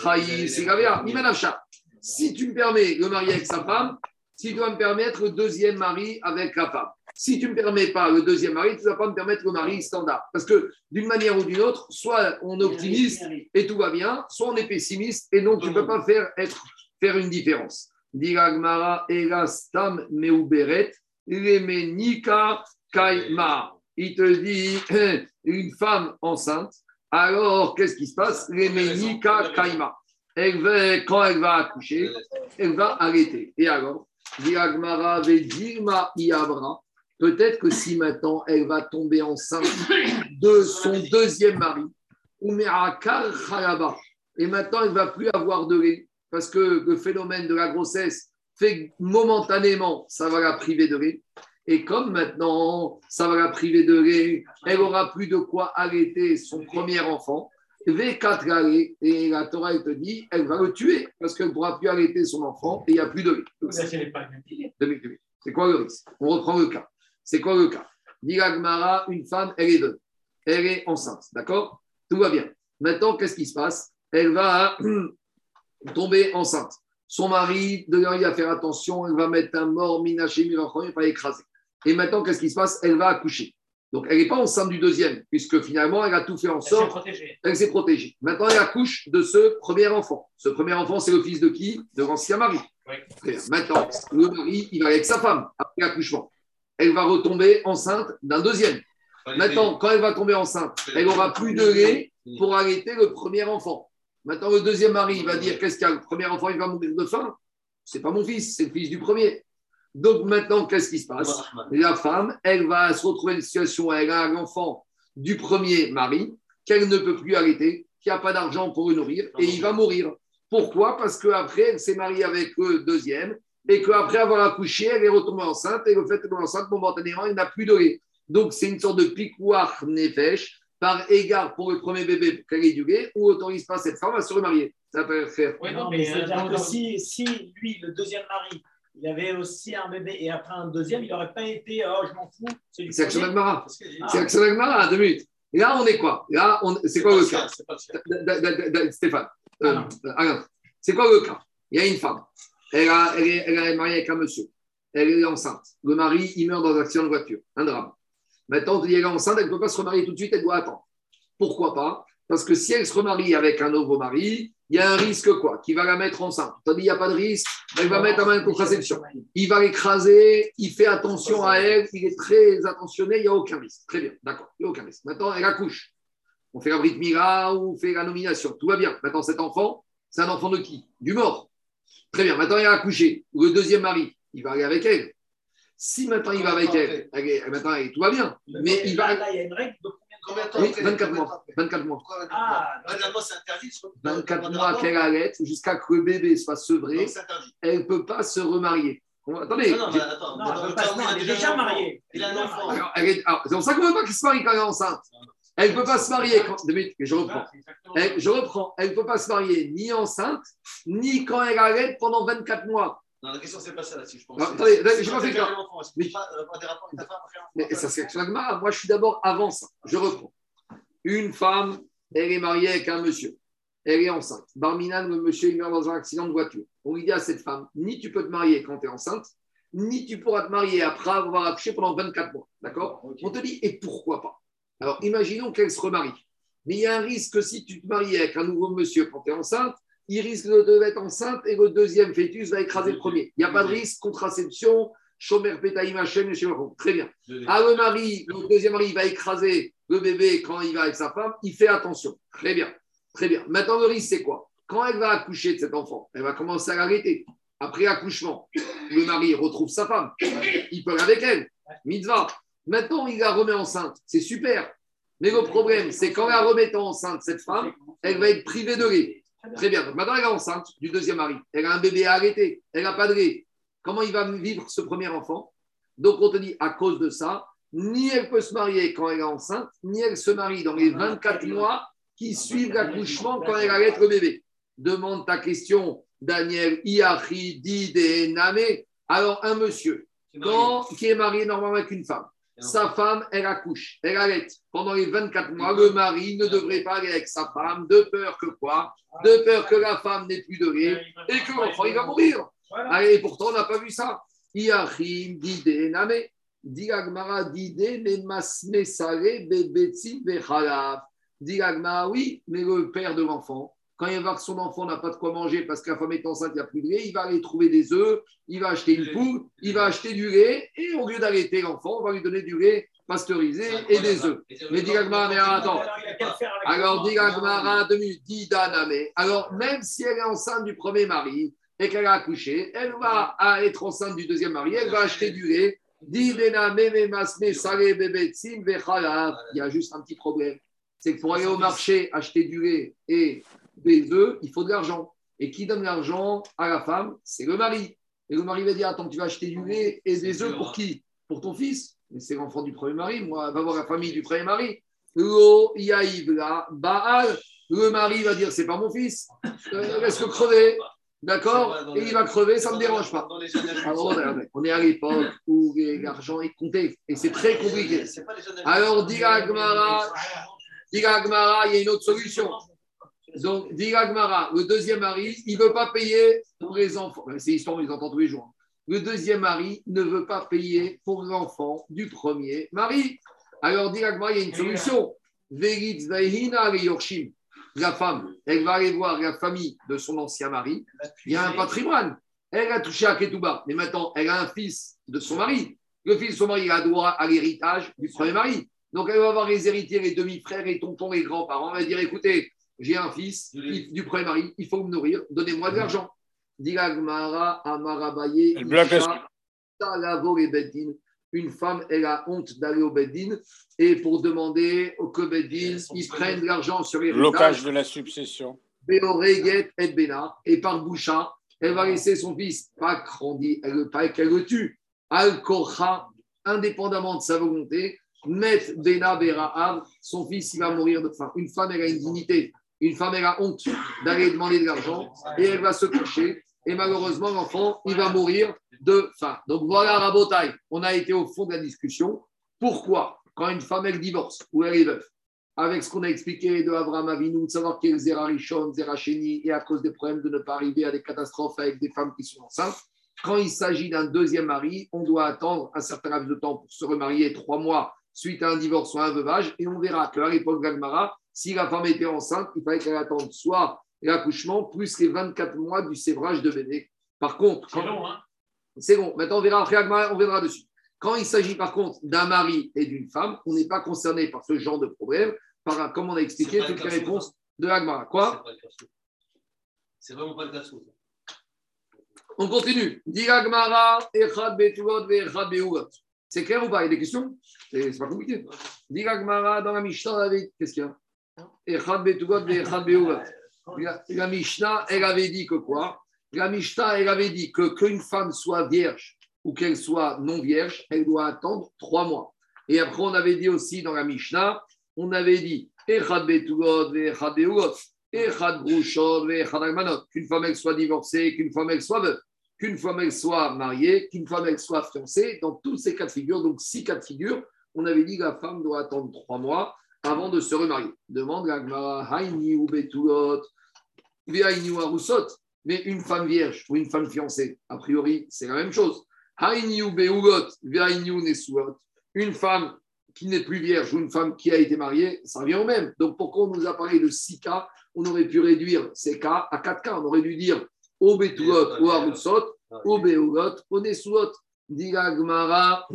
Iravaer. Imanafsha. Si tu me permets le mari avec sa femme, si tu dois me permettre le deuxième mari avec la femme. Si tu ne me permets pas le deuxième mari, tu ne vas pas me permettre le mari standard. Parce que d'une manière ou d'une autre, soit on est optimiste et tout va bien, soit on est pessimiste et donc tu ne peux pas faire, être, faire une différence. Diragmara elastam meuberet lemenika kaima. Il te dit une femme enceinte, alors qu'est-ce qui se passe? Lemenika kaima. Elle va, quand elle va accoucher, elle va arrêter. Et alors Diragmara vedirma iabra. Peut-être que si maintenant elle va tomber enceinte de son deuxième mari, Umerakar Khalaba. Et maintenant, elle ne va plus avoir de lait parce que le phénomène de la grossesse fait que momentanément, ça va la priver de lait. Et comme maintenant, ça va la priver de lait, elle aura plus de quoi arrêter son premier enfant. V4 lait, et la Torah, elle te dit, elle va le tuer parce qu'elle ne pourra plus arrêter son enfant et il n'y a plus de lait. C'est deux deux quoi le risque? On reprend le cas. C'est quoi le cas? Gemara, une femme, elle est veuve. Elle est enceinte, d'accord? Tout va bien. Maintenant, qu'est-ce qui se passe? Elle va tomber enceinte. Son mari, dedans, il va faire attention, elle va mettre un mort, minaché, il va pas écraser. Et maintenant, qu'est-ce qui se passe? Elle va accoucher. Donc, elle n'est pas enceinte du deuxième, puisque finalement, elle a tout fait en Elle s'est sorte protégée. elle s'est protégée. Maintenant, elle accouche de ce premier enfant. Ce premier enfant, c'est le fils de qui? De l'ancien mari. Oui. Maintenant, le mari, il va avec sa femme après l'accouchement. Elle va retomber enceinte d'un deuxième. Maintenant, quand elle va tomber enceinte, elle n'aura plus de lait pour arrêter le premier enfant. Maintenant, le deuxième mari, il va dire qu'est-ce qu'il y a? Le premier enfant, il va mourir de faim. C'est pas mon fils, c'est le fils du premier. Donc maintenant, qu'est-ce qui se passe La femme, elle va se retrouver dans une situation où elle a un enfant du premier mari qu'elle ne peut plus arrêter, qui n'a pas d'argent pour le nourrir, et il va mourir. Pourquoi? Parce qu'après, elle s'est mariée avec le deuxième, et qu'après avoir accouché, elle est retombée enceinte, et le fait qu'elle est enceinte, momentanément, elle n'a plus de lait. Donc, c'est une sorte de piquoir nefesh, par égard pour le premier bébé, pour qu'elle ait du lait, ou autorise pas cette femme à se remarier. Ça peut faire. Oui, non, non, mais mais c'est-à-dire euh, que si, si lui, le deuxième mari, il avait aussi un bébé et après un deuxième, il n'aurait pas été oh, je m'en fous. C'est Action. Agmara. C'est Action Agmara, deux minutes. Et là, on est quoi? Là, on... c'est quoi le cas Stéphane, euh, Ah. euh, c'est quoi le cas Il y a une femme, elle, a- elle est, elle est mariée avec un monsieur, elle est enceinte. Le mari, il meurt dans un accident de voiture, un drame. Maintenant, elle est enceinte, elle ne peut pas se remarier tout de suite, elle doit attendre. Pourquoi pas? Parce que si elle se remarie avec un nouveau mari, il y a un risque quoi Qui va la mettre enceinte. Tandis qu'il n'y a pas de risque, elle va mettre à main de contraception. Il va l'écraser, il fait attention à elle, il est très attentionné, il n'y a aucun risque. Très bien, d'accord, il n'y a aucun risque. Maintenant, elle accouche. On fait la brite mira ou on fait la nomination. Tout va bien. Maintenant, cet enfant, C'est un enfant de qui? Du mort. Très bien. Maintenant, il a accouché. Le deuxième mari, il va aller avec elle. Si maintenant il va avec elle, elle maintenant elle- tout va bien. Mais il va. Là, il y a une règle de combien de temps Oui, après 24 Combien de temps mois. après 24 mois. Pourquoi 24 Ah, mois 24 mois, c'est interdit. je crois. 24 Dans le mois qu'elle allait jusqu'à que le bébé soit sevré, donc c'est interdit. elle ne peut pas se remarier. Attendez. Non, non, mais attends. Non, dans elle pas est déjà mariée. Il a un enfant. Alors, c'est pour ça qu'on ne veut pas qu'il se marie quand elle est enceinte. Elle ne peut pas se marier quand. Deux minutes, je reprends. Elle- ça. je reprends. Elle ne peut pas se marier ni enceinte, ni quand elle allait pendant 24 mois. Non, la question, c'est pas ça là-dessus, je pense. Non, attendez, j'ai pas fait clair. Mais- un Mais ça, c'est la Gemara. Moi, je suis d'abord avant ça. Je reprends. Une femme, elle est mariée avec un monsieur. Elle est enceinte. Barminan, le monsieur, il meurt dans un accident de voiture. On lui dit à cette femme ni tu peux te marier quand tu es enceinte, ni tu pourras te marier après avoir accouché pendant 24 mois. D'accord? On te dit et pourquoi pas? Alors, imaginons qu'elle se remarie. Mais il y a un risque que si tu te maries avec un nouveau monsieur quand tu es enceinte, il risque de être enceinte et le deuxième fœtus va écraser le premier. Il n'y a pas de risque, contraception, chômeur pétaïm Hachem. Très bien. Ah, le mari, le deuxième mari, il va écraser le bébé quand il va avec sa femme, il fait attention. Très bien. Très bien. Maintenant, le risque, c'est quoi? Quand elle va accoucher de cet enfant, elle va commencer à l'arrêter. Après accouchement, le mari retrouve sa femme. Il peut aller avec elle. Mitzvah. Maintenant, il la remet enceinte. C'est super. Mais le problème, c'est quand la remettant enceinte, cette femme, elle va être privée de lait. Très bien. Donc maintenant, elle est enceinte du deuxième mari. Elle a un bébé à arrêter. Elle n'a pas de lait. Comment il va vivre ce premier enfant? Donc, on te dit, à cause de ça, ni elle peut se marier quand elle est enceinte, ni elle se marie dans les 24 mois qui suivent l'accouchement quand elle allait le bébé. Demande ta question, Daniel Iachi Dide Name. Alors, un monsieur quand, qui est marié normalement avec une femme, sa femme, elle accouche, elle allait. Pendant les 24 mois, le mari ne devrait pas aller avec sa femme, de peur que quoi? De peur que la femme n'ait plus de lait et que l'enfant, il va mourir. Voilà. Allez, et pourtant, on n'a pas vu ça. Iachim, Dide, Name. Diagmara, Dide, Memasme, Sare, Bebetsi, Bechalav. Diagmara, oui, mais le père de l'enfant, quand il va voir que son enfant n'a pas de quoi manger parce que la femme est enceinte, il n'y a plus de lait, il va aller trouver des œufs, il va acheter une poule, il va acheter du lait, et au lieu d'arrêter l'enfant, on va lui donner du lait pasteurisé et des œufs. Mais dit mais attends. Alors, dit deux minutes. Alors, même si elle est enceinte du premier mari et qu'elle a accouché, elle va être enceinte du deuxième mari, elle va acheter du lait. Il y a juste un petit problème. C'est que pour aller au marché acheter du lait et des œufs, il faut de l'argent. Et qui donne l'argent à la femme? C'est le mari. Et le mari va dire Attends, tu vas acheter du lait et des œufs pour qui? Pour ton fils Mais c'est l'enfant du premier mari. Moi, va voir la famille du premier mari. Lo yaïbla Baal. Le mari va dire C'est pas mon fils. Euh, Laisse-le crever. D'accord? Et il va crever, ça ne me dérange pas. Adultes. Alors, regardez, on est à l'époque où l'argent est compté et c'est très compliqué. Alors, dit dit la Gemara, il y a une autre solution. Donc, dit la Gemara, le deuxième mari, il ne veut pas payer pour les enfants. C'est l'histoire, on les entend tous les jours. Le deuxième mari ne veut pas payer pour l'enfant du premier mari. Alors, dit la Gemara, il y a une solution. La femme, elle va aller voir la famille de son ancien mari. Il y a un patrimoine. Elle a touché à Ketouba, mais maintenant, elle a un fils de son mari. Le fils de son mari il a droit à l'héritage du premier mari. Donc, elle va voir les héritiers, les demi-frères, les tontons, les grands-parents. Elle va dire écoutez, j'ai un fils il- du premier mari, il faut me nourrir, donnez-moi de l'argent. Dit la Gemara, Amarabaye, Elle bloque la- Isha, Talavo et Beddin. Une femme, elle a honte d'aller au Beddin et pour demander au que Beddin, ils prennent de l'argent sur les Blocage de la succession. Et par Boucha, elle va laisser son fils, pas grandi, elle, pas qu'elle le tue, Al-Korha, indépendamment de sa volonté, Met Bena Beraav, son fils, il va mourir de faim. Une femme, elle a une dignité. Une femme, elle a honte d'aller demander de l'argent et elle va se cacher. Et malheureusement, l'enfant, il va mourir de faim. Donc voilà, Rabotai, on a été au fond de la discussion. Pourquoi, quand une femme, elle divorce ou elle est veuve, avec ce qu'on a expliqué de Abraham Avinu, de savoir qu'il y a Zera Rishon, Zera Sheni, et à cause des problèmes de ne pas arriver à des catastrophes avec des femmes qui sont enceintes, quand il s'agit d'un deuxième mari, on doit attendre un certain laps de temps pour se remarier, trois mois suite à un divorce ou à un veuvage, et on verra qu'à l'époque d'Agmara, si la femme était enceinte, il fallait qu'elle attende soit l'accouchement, plus les 24 mois du sévrage de bébé. Par contre, C'est long, hein c'est bon. Maintenant, on verra après Agmara, on verra dessus. Quand il s'agit par contre d'un mari et d'une femme, on n'est pas concerné par ce genre de problème, par, comme on a expliqué toutes le les réponses de Agmara. Quoi C'est vraiment pas le cas. On continue. Diragmara, Echad Betulot, Echad Beulot. C'est clair ou pas? Il y a des questions? C'est pas compliqué. Dans la Mishnah. Qu'est-ce qu'il y a? La, Mishnah, elle avait dit que quoi? La Mishnah, elle avait dit que qu'une femme soit vierge ou qu'elle soit non vierge, elle doit attendre trois mois. Et après, on avait dit aussi dans la Mishnah, on avait dit. Qu'une femme, elle soit divorcée, qu'une femme, elle soit veuve, qu'une femme, elle soit mariée, qu'une femme, elle soit fiancée. Dans tous ces cas de figure, donc six cas de figure, on avait dit que la femme doit attendre trois mois avant de se remarier. Demande la ou ou. Mais une femme vierge ou une femme fiancée, a priori, c'est la même chose. Ou ou. Une femme qui n'est plus vierge ou une femme qui a été mariée, ça revient au même. Donc pourquoi on nous a parlé de six cas? On aurait pu réduire ces cas à quatre cas. On aurait dû dire au Betulot, au Arusot, au Beugot, au Nesuot. Diga Gemara,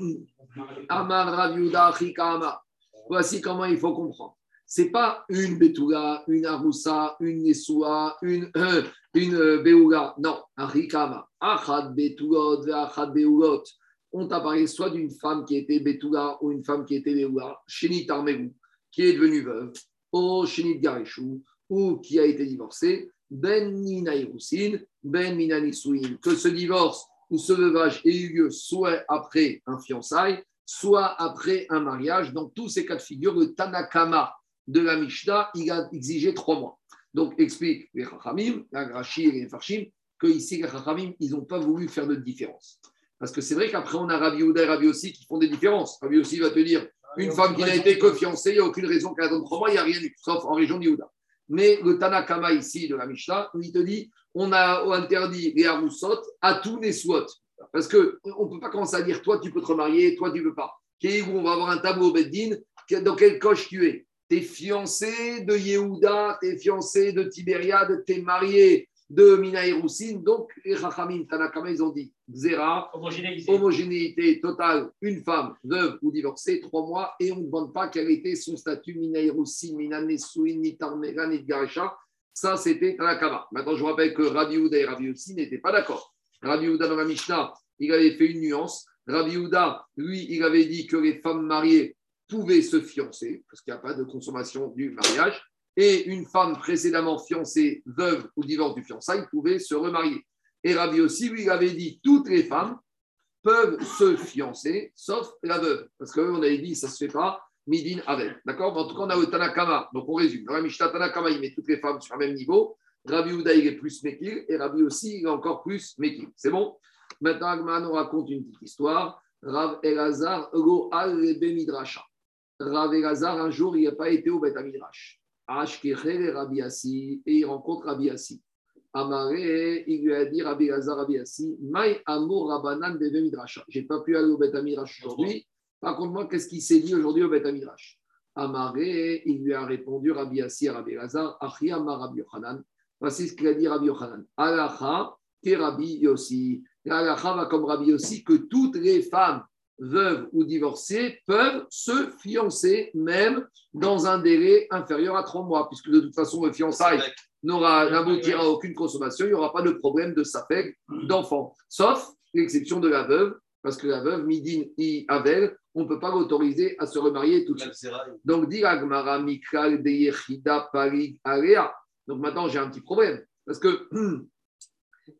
Amar Rav Yehuda Achika Amar. Voici comment il faut comprendre. C'est pas une Betula, une Arusa, une Nesua, une, euh, une euh. Non, un Rikama. Achad Betulot, Achad Beulot. On t'a parlé soit d'une femme qui était Betula ou une femme qui était Beula, Shinit Armegu, qui est devenue veuve, ou Shinit Gareshou, ou qui a été divorcée, Ben Nina Ben Mina Nisuin. Que ce divorce ou ce veuvage ait eu lieu soit après un fiançailles, soit après un mariage. Dans tous ces cas de figure, le Tanakama de la Mishnah, il a exigé trois mois. Donc, explique les Chachamim, la Grachi et les Farshim, que ici, les Chachamim, ils n'ont pas voulu faire de différence. Parce que c'est vrai qu'après, on a Rabbi Yehuda et Rabbi aussi qui font des différences. Rabbi aussi va te dire, une femme qui n'a été que fiancée, il n'y a aucune raison qu'elle attende trois mois, il n'y a rien eu, sauf en région de Yehuda. Mais le Tanakama ici de la Mishnah, il te dit, on a interdit les Haroussot à tous les SWAT. Parce qu'on ne peut pas commencer à dire, toi, tu peux te remarier, toi, tu ne peux pas. Où on va avoir un tableau au Beddin, dans quelle coche tu es? Tu es fiancé de Yehuda, tu es fiancé de Tibériade, tu es marié de Mina et Roussine. Donc, les Chachamim, Tanakama, ils ont dit, Zera, homogénéité totale, une femme veuve ou divorcée, trois mois, et on ne demande pas quel était son statut, Mina Roussi, Mina Nesouin, ni Tarmera, ni Garesha. Ça, c'était Tanakama. Maintenant, je vous rappelle que Rabbi Houda et Rabbi aussi n'étaient pas d'accord. Rabbi Houda, dans la Mishnah, il avait fait une nuance. Rabbi Houda, lui, il avait dit que les femmes mariées pouvaient se fiancer, parce qu'il n'y a pas de consommation du mariage, et une femme précédemment fiancée, veuve ou divorce du fiançailles, pouvait se remarier. Et Rabbi aussi, lui, il avait dit toutes les femmes peuvent se fiancer, sauf la veuve. Parce qu'on avait dit, ça ne se fait pas, midin avec. D'accord? En tout cas, on a le Tanakama. Donc, on résume. La Mishnah, Tanakama, il met toutes les femmes sur le même niveau. Rabbi Houda, il est plus Mekil. Et Rabbi aussi, il est encore plus Mekil. C'est bon? Maintenant, Agma nous raconte une petite histoire. Rav Elazar, Go al Midrasha. Rav Elazar, un jour, il n'a pas été au Bet Midrash. Rabbi Assi. Et il rencontre Rabbi Assi. Amaré, il lui a dit, Rabbi Elazar, Rabbi Assi, Maï Amour Rabanan Bebe Midrasha. Je n'ai pas pu aller au Bet Midrash aujourd'hui. Par contre, moi, qu'est-ce qui s'est dit aujourd'hui au Bet Midrash Amaré, il lui a répondu, Rabbi Assi, Rabbi Elazar, Achi Amar Rabbi Yochanan. Voici ce qu'il a dit Rabbi Yochanan. Alacha, que Rabbi Yossi. Alacha va comme Rabbi Yossi que toutes les femmes veuves ou divorcées peuvent se fiancer même dans un délai inférieur à trois mois, puisque de toute façon, le fiançailles n'aura n'aboutira à aucune consommation, il n'y aura pas de problème de sapec d'enfant, sauf l'exception de la veuve, parce que la veuve, midin i avel, on ne peut pas l'autoriser à se remarier tout de suite. Donc, dit Agmara Mikral de Yechida Parig Area. Donc maintenant, j'ai un petit problème. Parce que,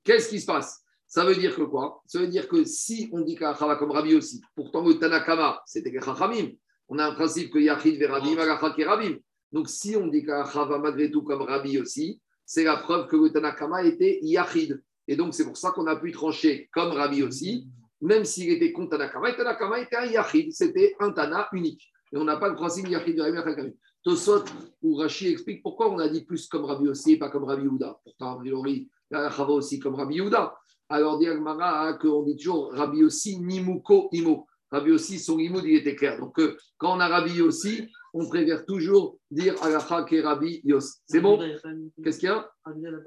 qu'est-ce qui se passe? Ça veut dire que quoi? Ça veut dire que si on dit qu'Achava comme Rabbi aussi, pourtant le Tanakama, c'était que Chachamim. On a un principe que Yachid Verabim, Agacha Kerabim. Donc si on dit qu'Achava malgré tout comme Rabbi aussi, c'est la preuve que le Tanakama était Yachid. Et donc c'est pour ça qu'on a pu trancher comme Rabbi aussi, même s'il était contre Tanakama. Et Tanakama était un Yachid, c'était un Tana unique. Et on n'a pas le principe Yachid Agacha Kerabim. Tosot ou Rashi explique pourquoi on a dit plus comme Rabbi aussi et pas comme Rabbi Yehuda. Pourtant, a priori, la Chava aussi comme Rabbi Yehuda. Alors, dit Agmara qu'on dit toujours Rabbi aussi, Nimuko, Imo. Rabbi aussi, son Imoud, il était clair. Donc, euh, quand on a Rabbi aussi, on préfère toujours dire Alacha ke Rabbi Yos. C'est bon Qu'est-ce qu'il y a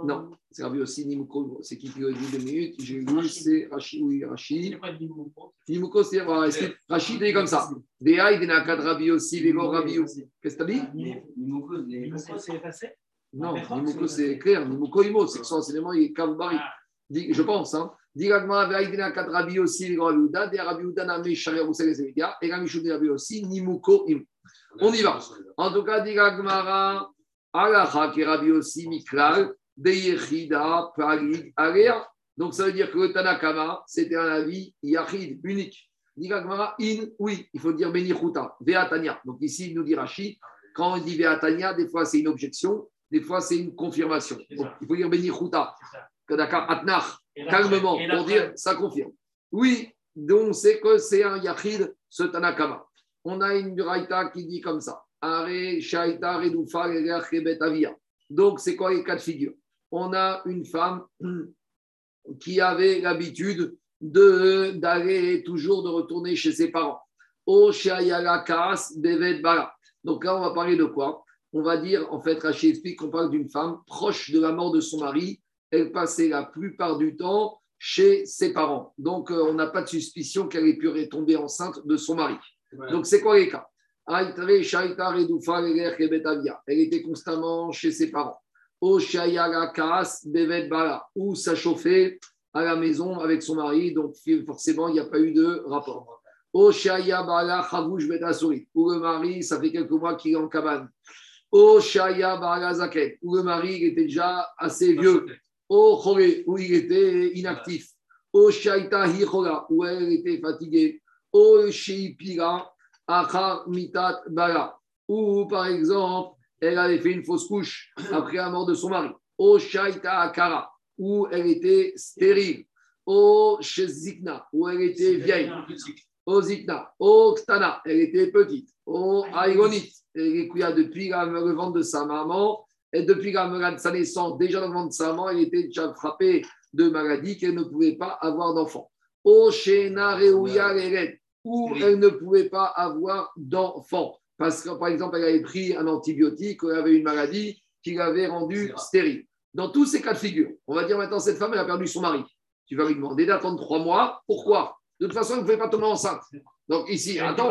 Non, c'est Rabbi aussi, Nimuko. C'est qui qui a dit deux minutes J'ai vu, c'est Rashi, oui, Rashi. Nimuko, c'est Rachid est comme ça. Rabbi aussi, des Rabbi aussi. Qu'est-ce que tu as dit Mimoko, c'est effacé Non, Nimouko, c'est- clair. Nimouko, Imo, c'est que son enseignement, il est Kavbari. Ah, Je pense. Hein. Et Rabbi aussi. On y va. En tout cas, dit Gagmara, Alacha, qui Rabbi aussi, Mikral, Beyechida, Parig, Area. Donc ça veut dire que Tanakama, c'était un avis Yachid, unique. Dit Gagmara, In, oui, il faut dire Benichuta, Veatania. Donc ici, il nous dit Rashi, quand on dit Veatania, des fois c'est une objection, des fois c'est une confirmation. Il faut dire Benichuta. Et la calmement, pour dire ça confirme. Oui, donc c'est que c'est un Yachid, ce Tanakama. On a une Raïta qui dit comme ça. Donc, c'est quoi les cas de figure? On a une femme qui avait l'habitude de- d'aller toujours de retourner chez ses parents. Donc là, on va parler de quoi? On va dire, en fait, Rachid explique qu'on parle d'une femme proche de la mort de son mari. Elle passait la plupart du temps chez ses parents. Donc, euh, on n'a pas de suspicion qu'elle ait pu tomber enceinte de son mari. Donc, c'est quoi les cas? Elle était constamment chez ses parents. O Shayala Kaas, Bevet Bala. Ou ça chauffait à la maison avec son mari, donc forcément, il n'y a pas eu de rapport. Où le mari, ça fait quelques mois qu'il est en cabane. Où le mari il était déjà assez vieux. Au Choré, où il était inactif. Au Shaita Hichola, où elle était fatiguée. Au Sheipira, Achar Mitat Bala, où par exemple, elle avait fait une fausse couche après la mort de son mari. Au Shaita Akara, où elle était stérile. Au Shezikna, où elle était vieille. Au Zikna. Au Ktana, elle était petite. Au Aïronite, elle est depuis la- le ventre de sa maman. Et depuis la sa naissance, déjà dans le ventre de sa maman, elle était déjà frappée de maladie qu'elle ne pouvait pas avoir d'enfant. Au Shena Reuya Leret, où elle ne pouvait pas avoir d'enfant. Parce que, par exemple, elle avait pris un antibiotique, elle avait une maladie qui l'avait rendue stérile. Dans tous ces cas de figure, on va dire maintenant, cette femme, elle a perdu son mari. Tu vas lui demander d'attendre trois mois. Pourquoi? De toute façon, elle ne pouvait pas tomber enceinte. Donc ici, attends.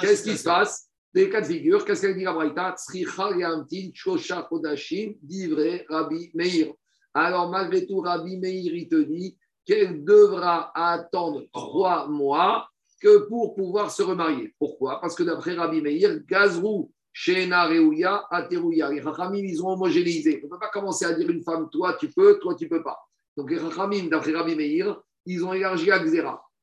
Qu'est-ce qui se passe? Des cas de figure, qu'est-ce qu'elle dit la Braïta? Rabbi Meir. Alors, malgré tout, Rabbi Meir, il te dit qu'elle devra attendre trois mois que pour pouvoir se remarier. Pourquoi? Parce que d'après Rabbi Meir, Gazrou, Shena Reuya, Ateruya. Les Rachamim, ils ont homogénéisé. On ne peut pas commencer à dire une femme, toi tu peux, toi tu peux pas. Donc les Rachamim, d'après Rabbi Meir, ils ont élargi à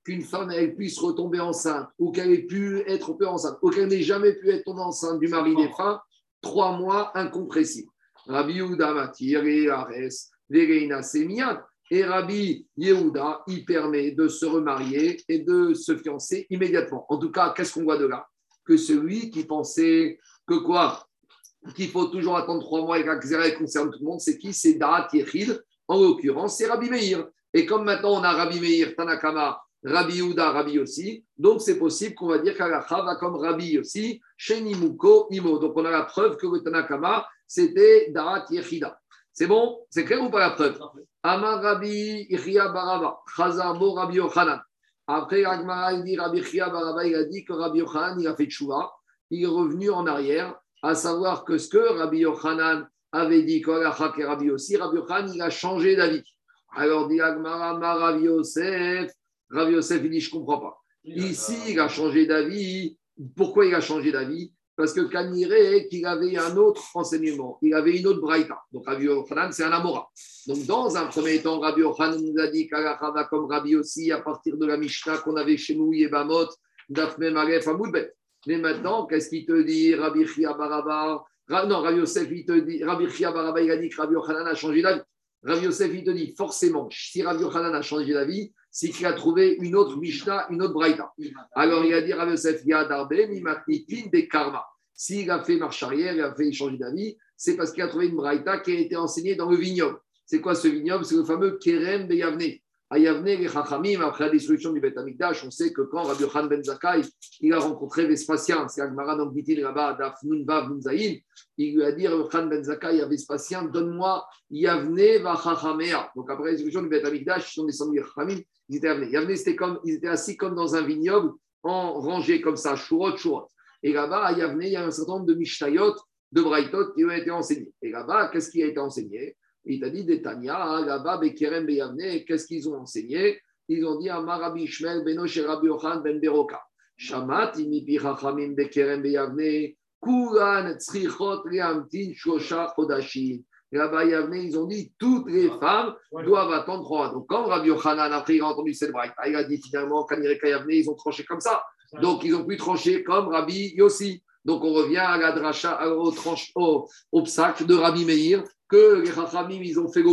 qu'une femme elle puisse retomber enceinte ou qu'elle ait pu être enceinte ou qu'elle n'ait jamais pu être tombée enceinte du mari défunt, trois mois incompressibles. Rabbi Yehuda Matir et Ares, Vereina Semiyat. Et Rabbi Yehuda, il permet de se remarier et de se fiancer immédiatement. En tout cas, qu'est-ce qu'on voit de là? Que celui qui pensait que quoi? Qu'il faut toujours attendre trois mois et qu'Axéra concerne tout le monde, c'est qui? C'est Da'at Yechid. En l'occurrence, c'est Rabbi Meir. Et comme maintenant on a Rabbi Meir, Tanakama, Rabbi Yehuda, Rabbi aussi, donc c'est possible qu'on va dire qu'Alacha va comme Rabbi aussi, chez Nimuko, Imo. Donc on a la preuve que le Tanakama, c'était Da'at Yechida. C'est bon? C'est clair ou pas la preuve? Amar Rabbi Ichia Barava, Chazarbo Rabbi Yochanan. Après, Agmara, il dit Rabbi Ichia Barava, il a dit que Rabbi Yochanan, il a fait tchouva, il est revenu en arrière, à savoir que ce que Rabbi Yochanan avait dit, qu'Alacha et Rabbi aussi, Rabbi Yochanan, il a changé d'avis. Alors, dit Agmara, Ma Rabbi Yosef, Rabbi Yosef, il dit, je ne comprends pas. Ici, il a changé d'avis. Pourquoi il a changé d'avis? Parce que Kanire, qu'il avait un autre enseignement, il avait une autre braïta. Donc Rabbi Yochanan, c'est un Amora. Donc dans un premier temps, Rabbi Yochanan nous a dit qu'Alacha va comme Rabbi aussi à partir de la Mishnah qu'on avait chez nous, Yebamot, Dafne Maref, Amoudbet. Mais maintenant, qu'est-ce qu'il te dit Rabbi Chia Baraba? Ra- Non, Rabbi Yosef, il te dit, Rabbi Chia Baraba, il a dit que Rabbi Yochanan a changé d'avis. Rabbi Yosef, il te dit forcément, si Rabbi Yochanan a changé d'avis, c'est qu'il a trouvé une autre Mishnah, une autre Braïta. Alors il a dit Rabbi Yosef, il y a Darbe, Mimatnitin, des karma. S'il a fait marche arrière, il a fait changer d'avis, c'est parce qu'il a trouvé une Braïta qui a été enseignée dans le vignoble. C'est quoi ce vignoble? C'est le fameux Kerem Beyavne. À Yavne, les Chachamim, après la destruction du Beth Amikdash, on sait que quand Rabbi Yochanan ben Zakkai, il a rencontré Vespasien, c'est Agmara dans Gitil Rabba, Daf Nun Vav Nun Zayin, il lui a dit, Rabbi Yochanan ben Zakkai à Vespasien, donne-moi Yavne va. Donc après la destruction du Beth Amikdash, ils sont descendus Chachamim, ils étaient Yavne. C'était comme, ils étaient assis comme dans un vignoble, en rangée comme ça, Shurot, Shurot. Et là-bas, à Yavne, il y a un certain nombre de Mishnayot de Braithot qui ont été enseignés. Et là-bas, qu'est-ce qui a été enseigné? Il t'a dit des Tanya, là-bas, Bekerem Beyavne, qu'est-ce qu'ils ont enseigné? Ils ont dit Amar Rabbi Ishmael Beno Rabbi Ochan Ben Beroka. Shamat imipi Chachamim Bekerem Beyavne, Kuran Tzrichot Reamtin Shosha Chodashim. Là-bas, Yavne, ils ont dit toutes les femmes doivent attendre trois. Donc, quand Rabbi Yochanan, après, il a entendu cette braille, il a dit finalement, Kanireka Yavne, ils ont tranché comme ça. Donc, ils ont pu trancher comme Rabbi Yossi. Donc, on revient à la dracha, au, tranche, au, au psaque de Rabbi Meir, que les Chachamim, ils ont fait le.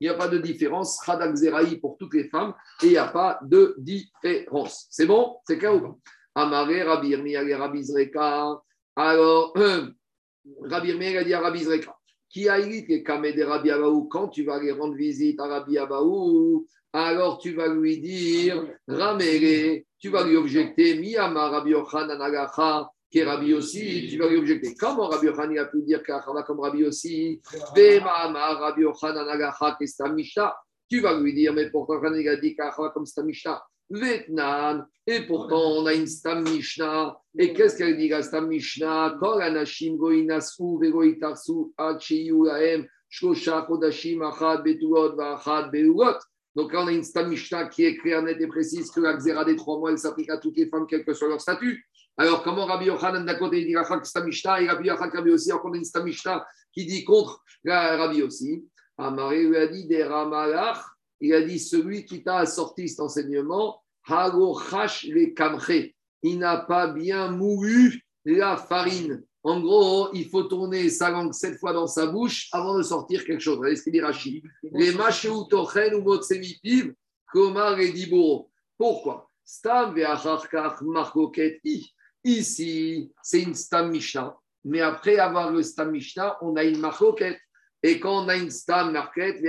Il n'y a pas de différence. Chadak Zeraï pour toutes les femmes et il n'y a pas de différence. C'est bon? C'est clair ou pas? Amaré, Rabbi Rabbi Zreka. Alors, Rabbi Irmiya a dit à Rabbi Zreka qui a et Kamé de Rabbi Abaou, quand tu vas aller rendre visite à Rabbi Abaou, alors tu vas lui dire Ramere, tu vas lui objecter Miyama Rabbi Yochanan qui est Rabbi aussi, tu vas lui objecter. Comment Rabbi Yochanan a pu dire qu'Achava comme Rabbi aussi Rabbi Yochanan Agacha, qui est Mishnah Tu vas lui dire, mais pourtant, il a dit qu'Achava comme c'est Mishnah Vietnam, et pourtant on a une Stam Mishnah. Et qu'est-ce qu'elle dit la Stam Mishnah Kol anashim goinasu vegoitarsu achiyu laem shlosha kodashim achad betuot vachad beulot. Donc là, on a une Stam Mishnah qui est claire, nette et précise que la xéra des trois mois, elle s'applique à toutes les femmes, quel que soit leur statut. Alors, comment Rabbi Yochanan d'un côté il dit la Stam Mishnah et Rabbi Yochanan Rabbi aussi, alors qu'on a une Stam Mishnah qui dit contre la Rabbi aussi. Amaré lui a dit des Ramalach il a dit celui qui t'a sorti cet enseignement, le kamche, il n'a pas bien moulu la farine. En gros, il faut tourner sa langue sept fois dans sa bouche avant de sortir quelque chose. Regardez ce qu'il dit Rachid. Les machéou tochen ou motsemitiv, komar et diboro. Pourquoi? Stam markoket Ici, c'est une stam mishnah. Mais après avoir le stam mishnah, on a une marcoquette. Et quand on a une stam marquette.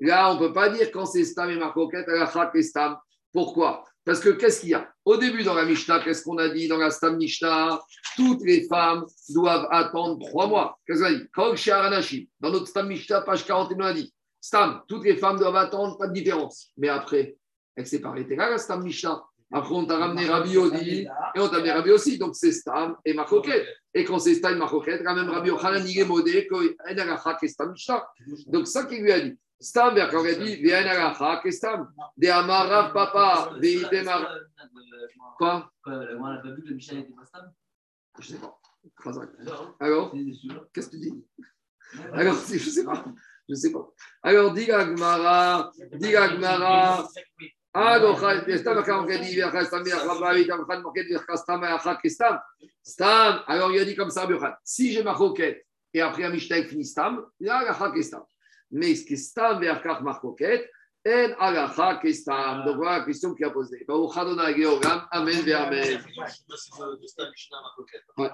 Là, on ne peut pas dire quand c'est Stam et Marcoquette, la et Stam. Pourquoi? Parce que qu'est-ce qu'il y a? Au début, dans la Mishnah, qu'est-ce qu'on a dit dans la Stam Mishnah? Toutes les femmes doivent attendre trois mois. Qu'est-ce qu'on a dit? Dans notre Stam Mishnah, page 41, on a dit Stam, toutes les femmes doivent attendre, pas de différence. Mais après, elle s'est pas arrêtée là, la Stam Mishnah. Après, on t'a ramené Rabbi Odi et on t'a amené Rabbi aussi. Donc, c'est Stam et Marcoquette. Et quand c'est Stam et quand même Rabbi modé, qu'il a et Stam. Donc, ça qu'il lui a dit. Stam, quand il a dit, à la Stam. De Amarav Papa, Veidemar. Quoi On n'a pas vu que le Michel n'était pas Stam Je ne sais pas. Alors, qu'est-ce que tu dis Alors, je ne sais pas. Je sais pas. Alors, dis Gmara, dis Gmara. Alors, Stam, quand il a dit, Stam, alors il a dit comme ça, si j'ai ma roquette et après un Mishnah finit Stam, a la Stam mais ce qui est stam verkach marcoquette, en alacha kestam. Donc voilà la question qu'il a posée. Amen, amen. Ouais.